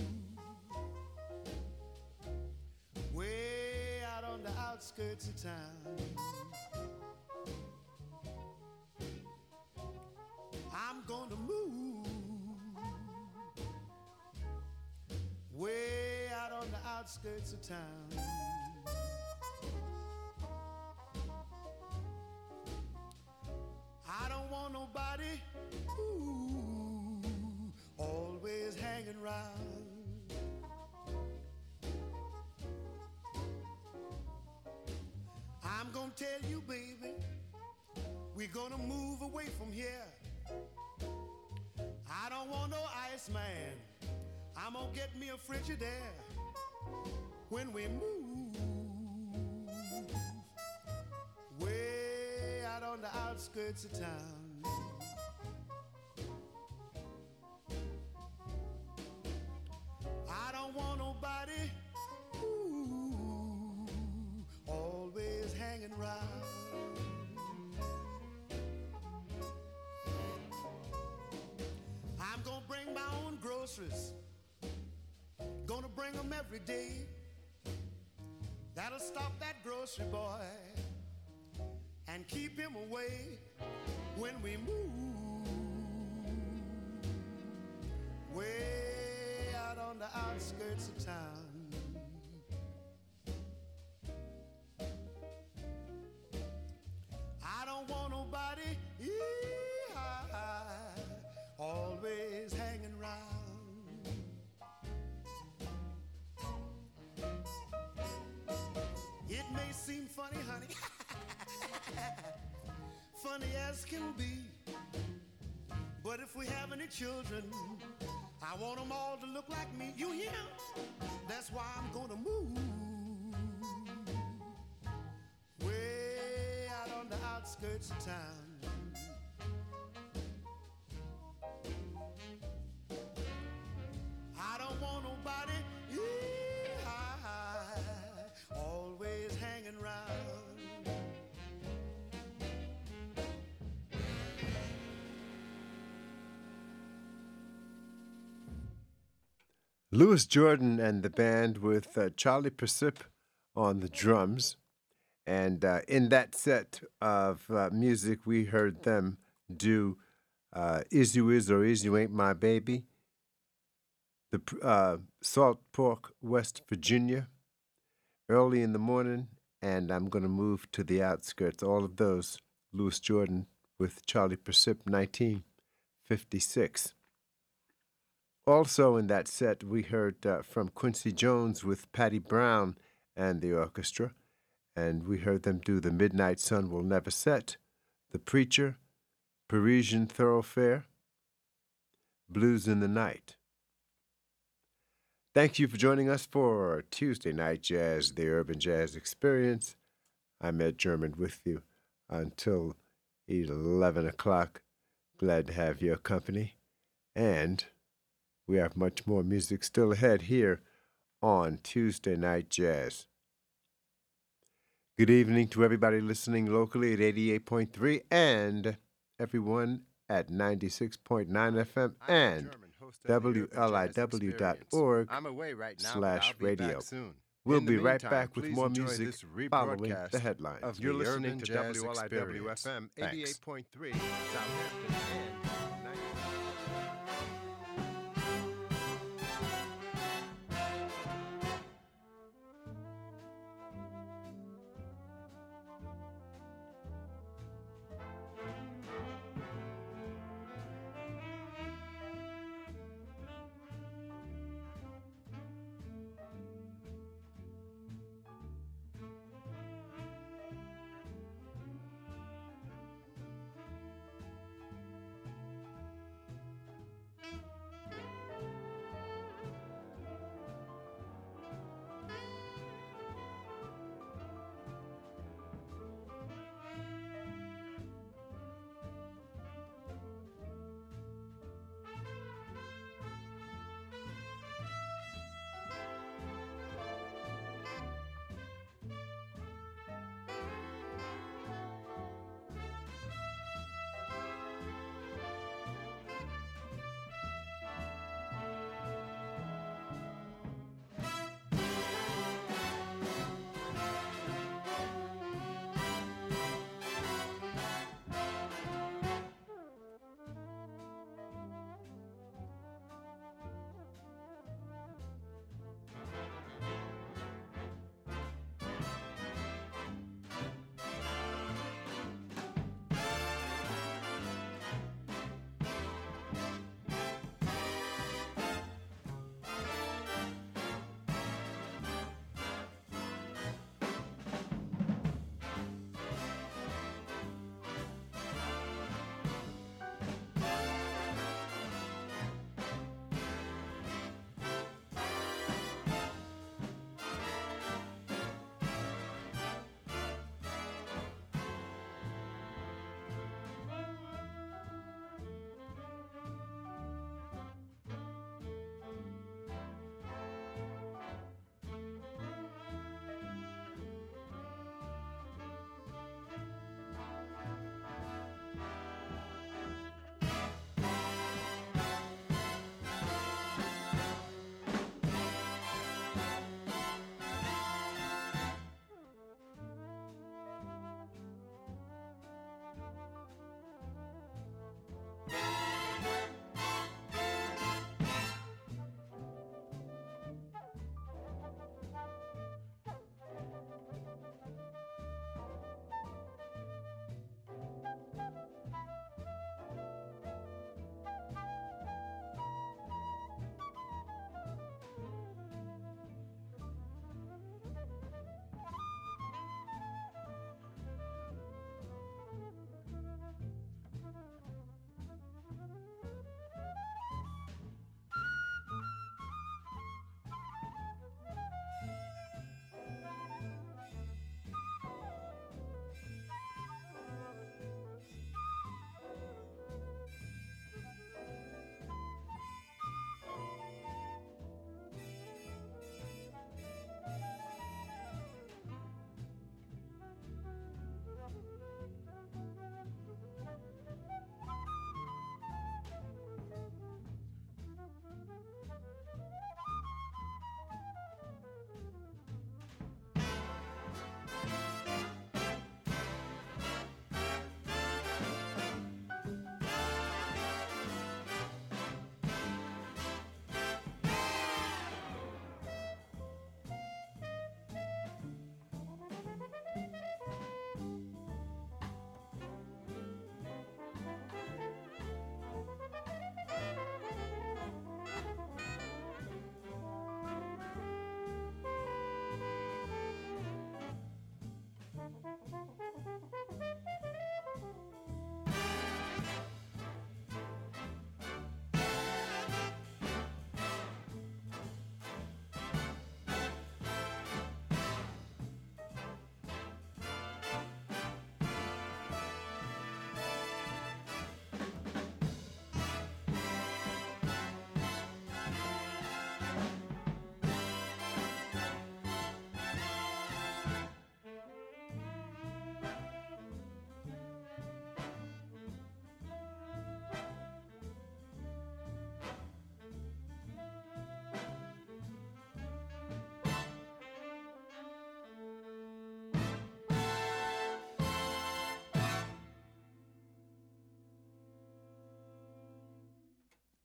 Speaker 11: way out on the outskirts of town. I'm gonna move way out on the outskirts of town. Gonna tell you, baby, we're gonna move away from here. I don't want no ice man. I'm gonna get me a Frigidaire when we move way out on the outskirts of town. Groceries. Gonna bring them every day. That'll stop that grocery boy and keep him away when we move way out on the outskirts of town. Funny as can be. But if we have any children, I want them all to look like me. You hear? That's why I'm gonna move way out on the outskirts of town.
Speaker 1: Louis Jordan and the band with uh, Charlie Persip on the drums. And uh, in that set of uh, music, we heard them do uh, Is You Is or Is You Ain't My Baby, the uh, Salt Pork, West Virginia, Early in the Morning, and I'm going to move to the outskirts. All of those, Louis Jordan with Charlie Persip, 1956. Also in that set, we heard uh, from Quincy Jones with Patti Bown and the orchestra, and we heard them do The Midnight Sun Will Never Set, The Preacher, Parisian Thoroughfare, Blues in the Night. Thank you for joining us for Tuesday Night Jazz, the Urban Jazz Experience. I'm Ed German with you until 11 o'clock. Glad to have your company. And we have much more music still ahead here on Tuesday Night Jazz. Good evening to everybody listening locally at 88.3 and everyone at 96.9 FM and WLIW.org
Speaker 8: right
Speaker 1: slash radio. We'll be right back with more music following the headlines. You're listening to WLIW. FM
Speaker 8: Thanks.
Speaker 1: 88.3 Southampton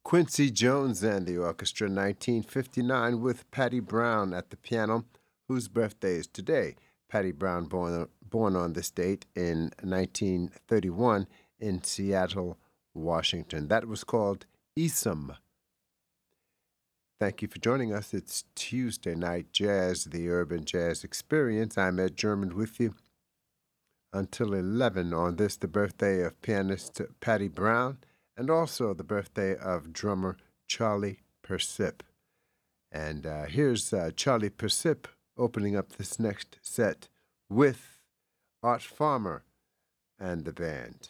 Speaker 1: Quincy Jones and the orchestra, 1959, with Patti Bown at the piano, whose birthday is today. Patti Bown, born, born on this date in 1931 in Seattle, Washington. That was called Eesom. Thank you for joining us. It's Tuesday Night Jazz, the Urban Jazz Experience. I'm Ed German with you until 11 on this, the birthday of pianist Patti Bown, and also the birthday of drummer Charlie Persip. And uh, here's uh, Charlie Persip opening up this next set with Art Farmer and the band.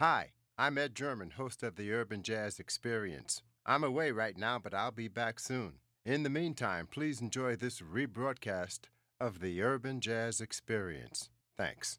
Speaker 1: Hi, I'm Ed German, host of the Urban Jazz Experience. I'm away right now, but I'll be back soon. In the meantime, please enjoy this rebroadcast of the Urban Jazz Experience. Thanks.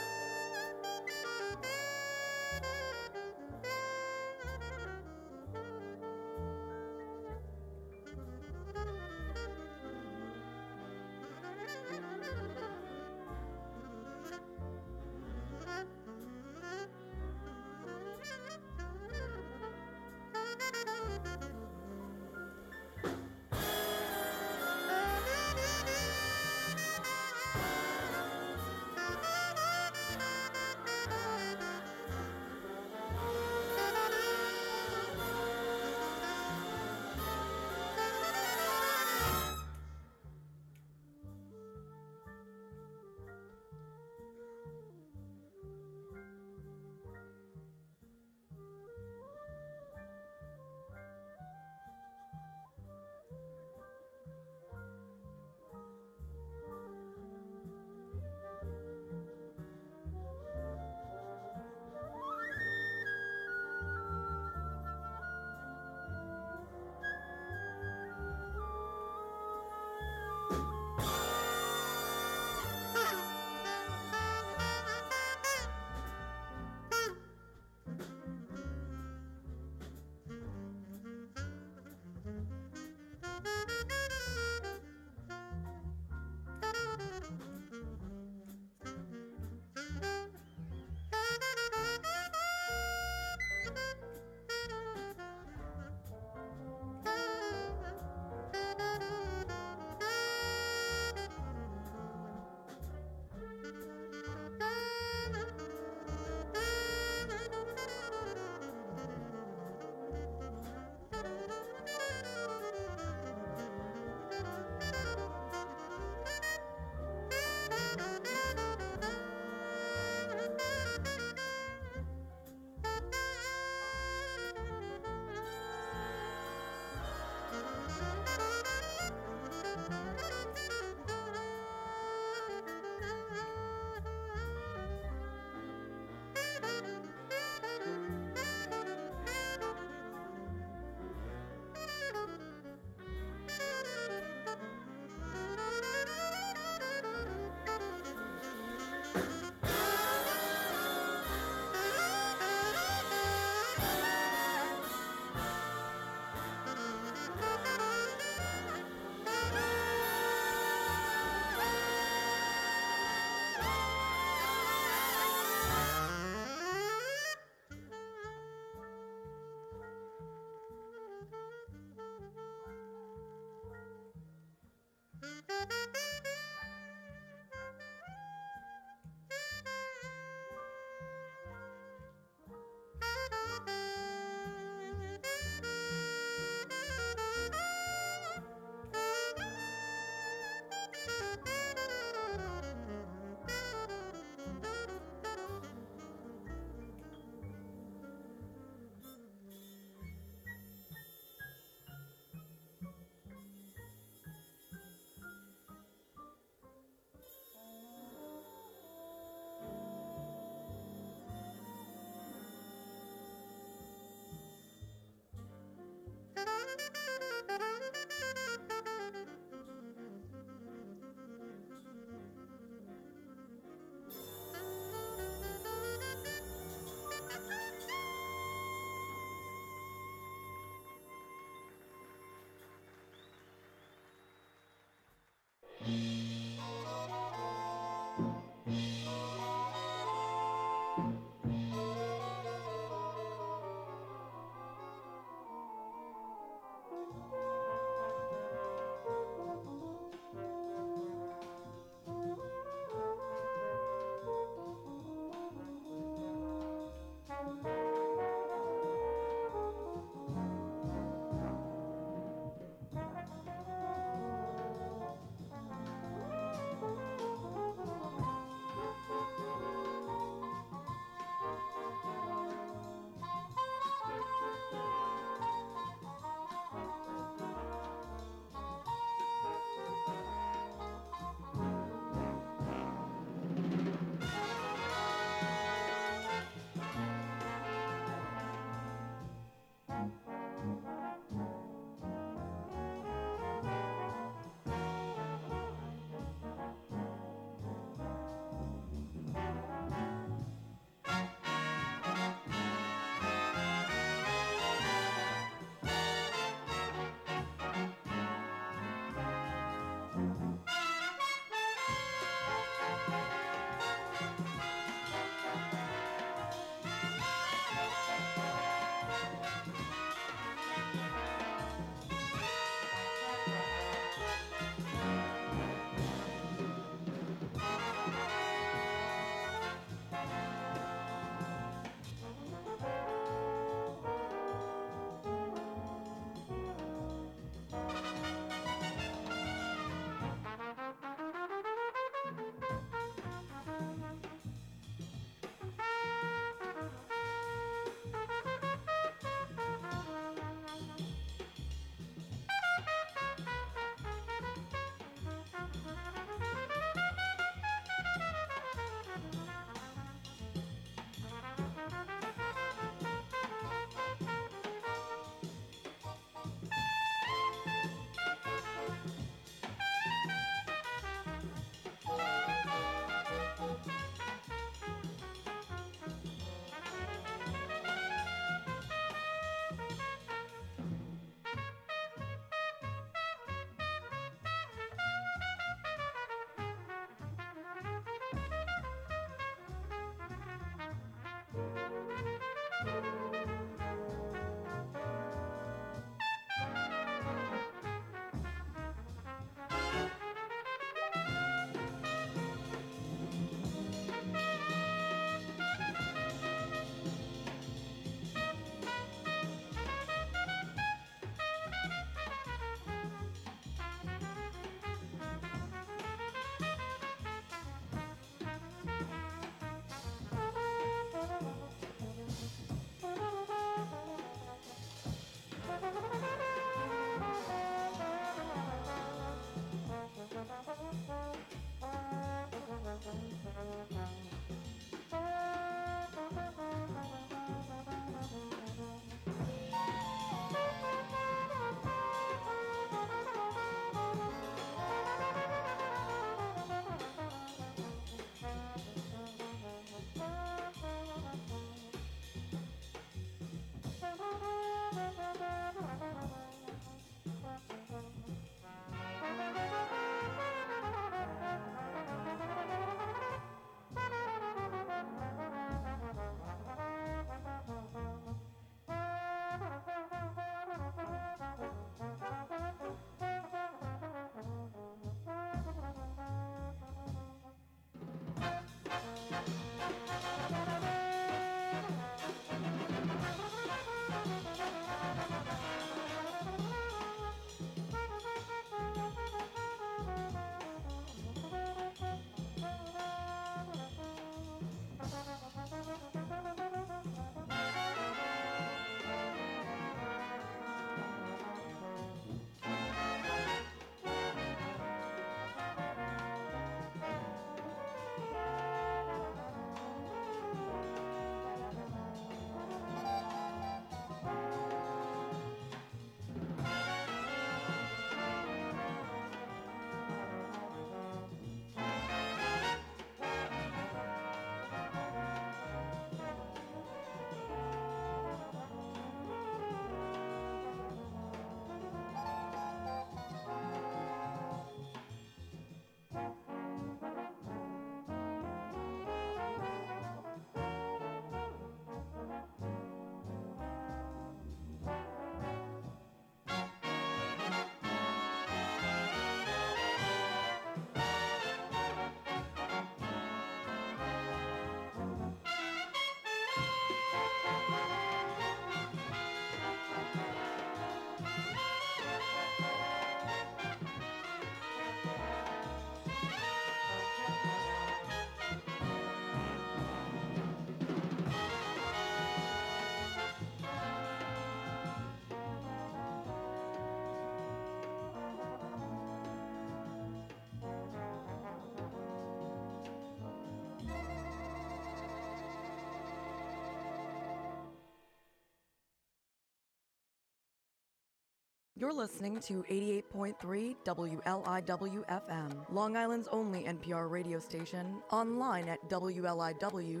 Speaker 4: You're listening to 88.3 WLIW FM, Long Island's only NPR radio station, online at wliw.org/radio,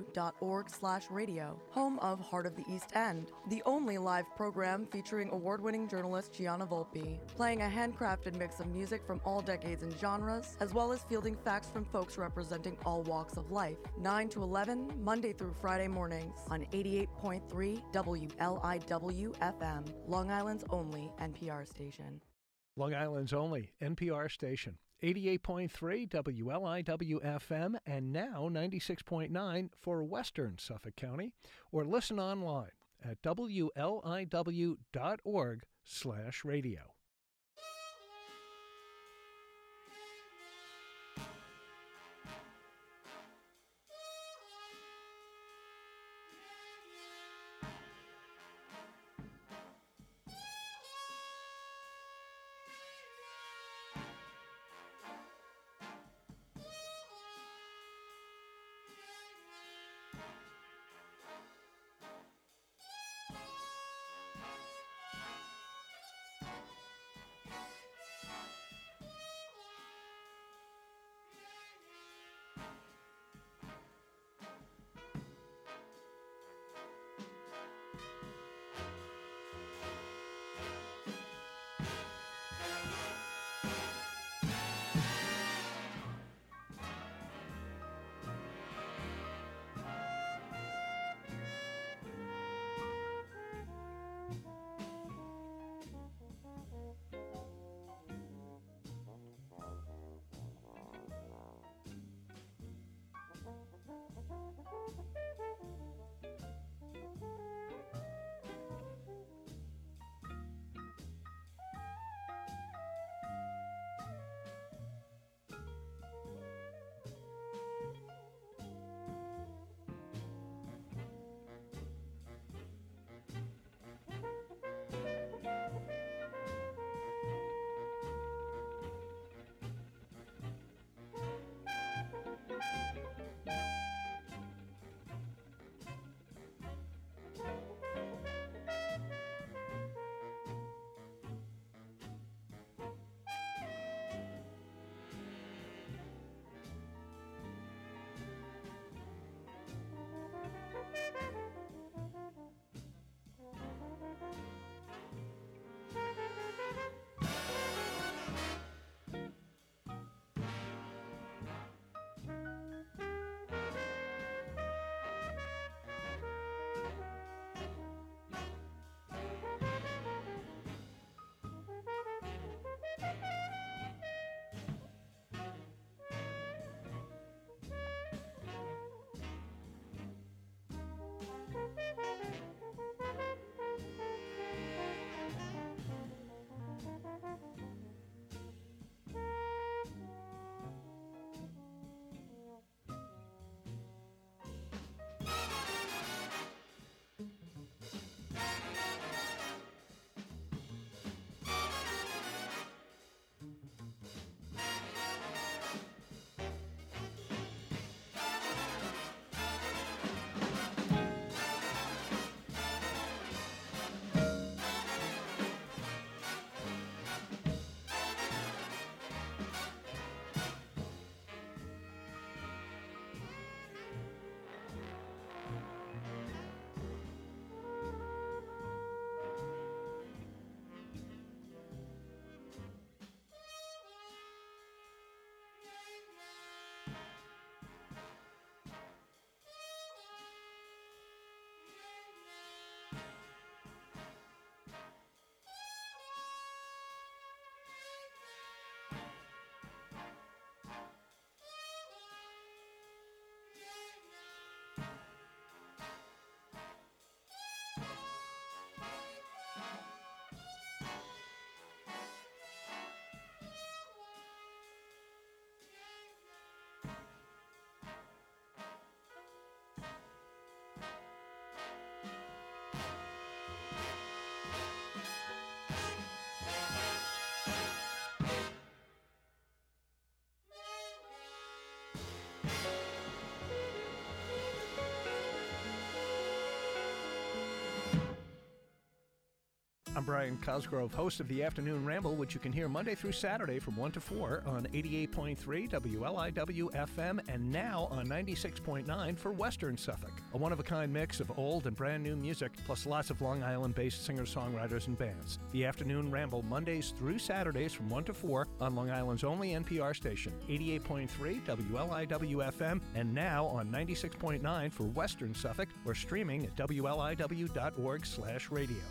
Speaker 4: home of Heart of the East End, the only live program featuring award-winning journalist Gianna Volpe, playing a handcrafted mix of music from all decades and genres, as well as fielding facts from folks representing all walks of life. 9 to 11, Monday through Friday mornings on 88.3 WLIW FM, Long Island's only NPR station.
Speaker 6: Long Island's only NPR station. 88.3 WLIW FM and now 96.9 for Western Suffolk County or listen online at wliw.org/radio. I'm Brian Cosgrove, host of the Afternoon Ramble, which you can hear Monday through Saturday from 1 to 4 on 88.3 WLIW FM and now on 96.9 for Western Suffolk. A one of a kind mix of old and brand new music, plus lots of Long Island based singer songwriters and bands. The Afternoon Ramble, Mondays through Saturdays from 1 to 4 on Long Island's only NPR station, 88.3 WLIW FM, and now on 96.9 for Western Suffolk or streaming at WLIW.org slash radio.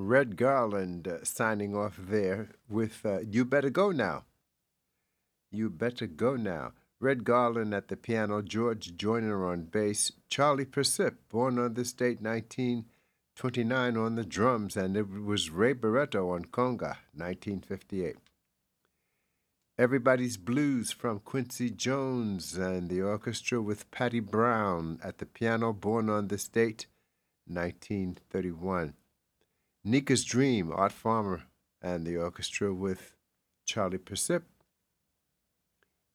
Speaker 1: Red Garland uh, signing off there with uh, You Better Go Now. You Better Go Now. Red Garland at the piano, George Joyner on bass, Charlie Persip, born on this date 1929 on the drums, and it was Ray Barretto on conga, 1958. Everybody's Blues from Quincy Jones and the orchestra with Patti Bown at the piano, born on this date, 1931. Nica's Dream, Art Farmer and the orchestra with Charlie Persip.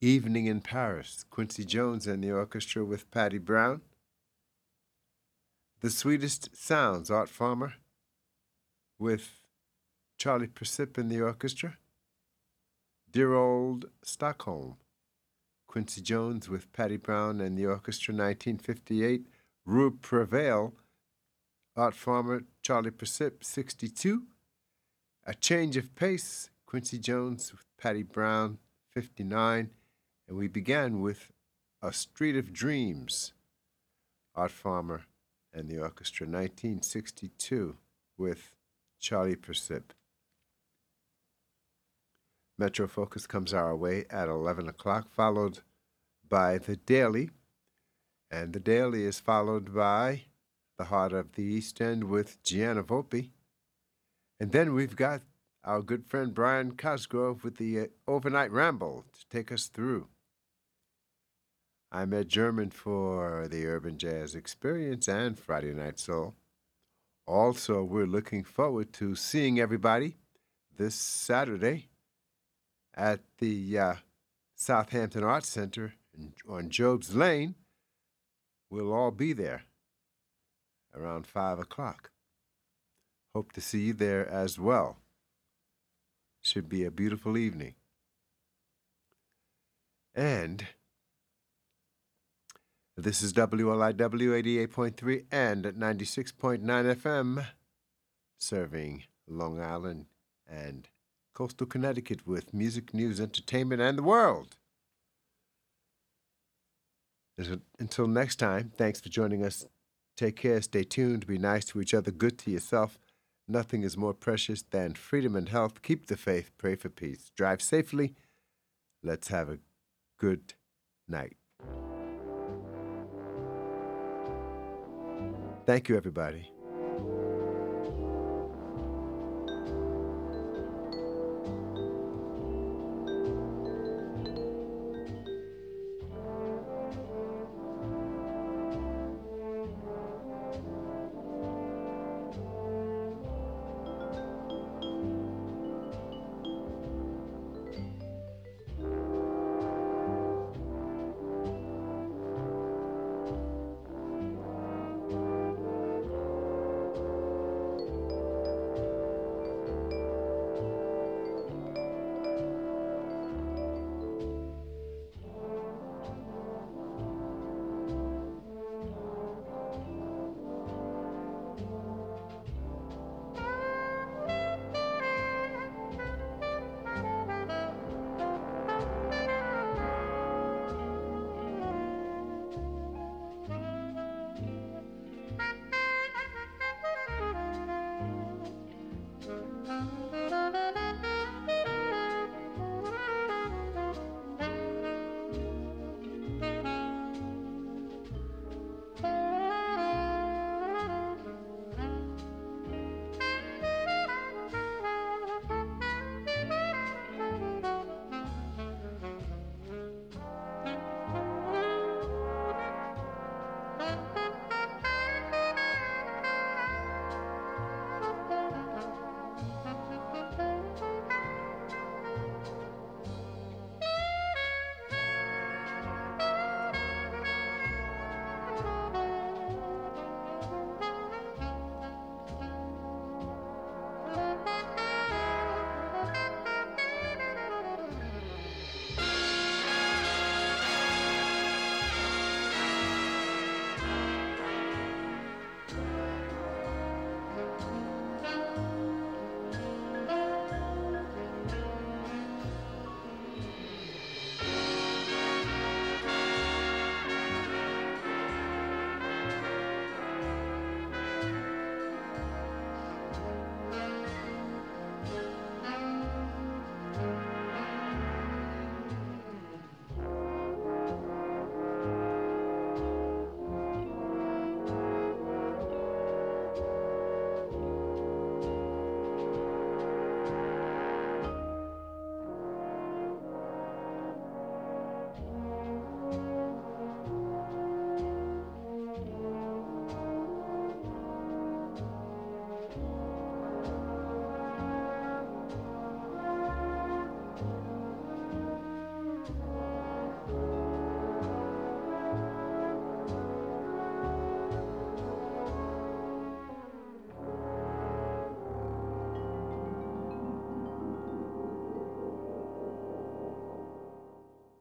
Speaker 1: Evening in Paris, Quincy Jones and the orchestra with Patti Bown. The Sweetest Sounds, Art Farmer with Charlie Persip in the orchestra. Dear Old Stockholm, Quincy Jones with Patti Bown and the orchestra, 1958. Rube Prevail, Art Farmer, Charlie Persip, 62. A Change of Pace, Quincy Jones with Patti Bown, 59. And we began with A Street of Dreams, Art Farmer and the orchestra, 1962, with Charlie Persip. Metro Focus comes our way at 11 o'clock, followed by The Daily. And The Daily is followed by The Heart of the East End with Gianna Volpe. And then we've got our good friend Brian Cosgrove with the uh, Overnight Ramble to take us through. I'm Ed German for the Urban Jazz Experience and Friday Night Soul. Also, we're looking forward to seeing everybody this Saturday at the uh, Southampton Arts Center on Job's Lane. We'll all be there around 5 o'clock. Hope to see you there as well. Should be a beautiful evening. And this is WLIW 88.3 and at 96.9 FM, serving Long Island and coastal Connecticut with music, news, entertainment, and the world. Until next time, thanks for joining us. Take care, stay tuned, be nice to each other, good to yourself. Nothing is more precious than freedom and health. Keep the faith, pray for peace. Drive safely. Let's have a good night. Thank you, everybody.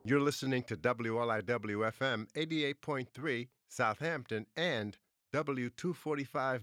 Speaker 1: You're listening to WLIW FM 88.3 Southampton and W245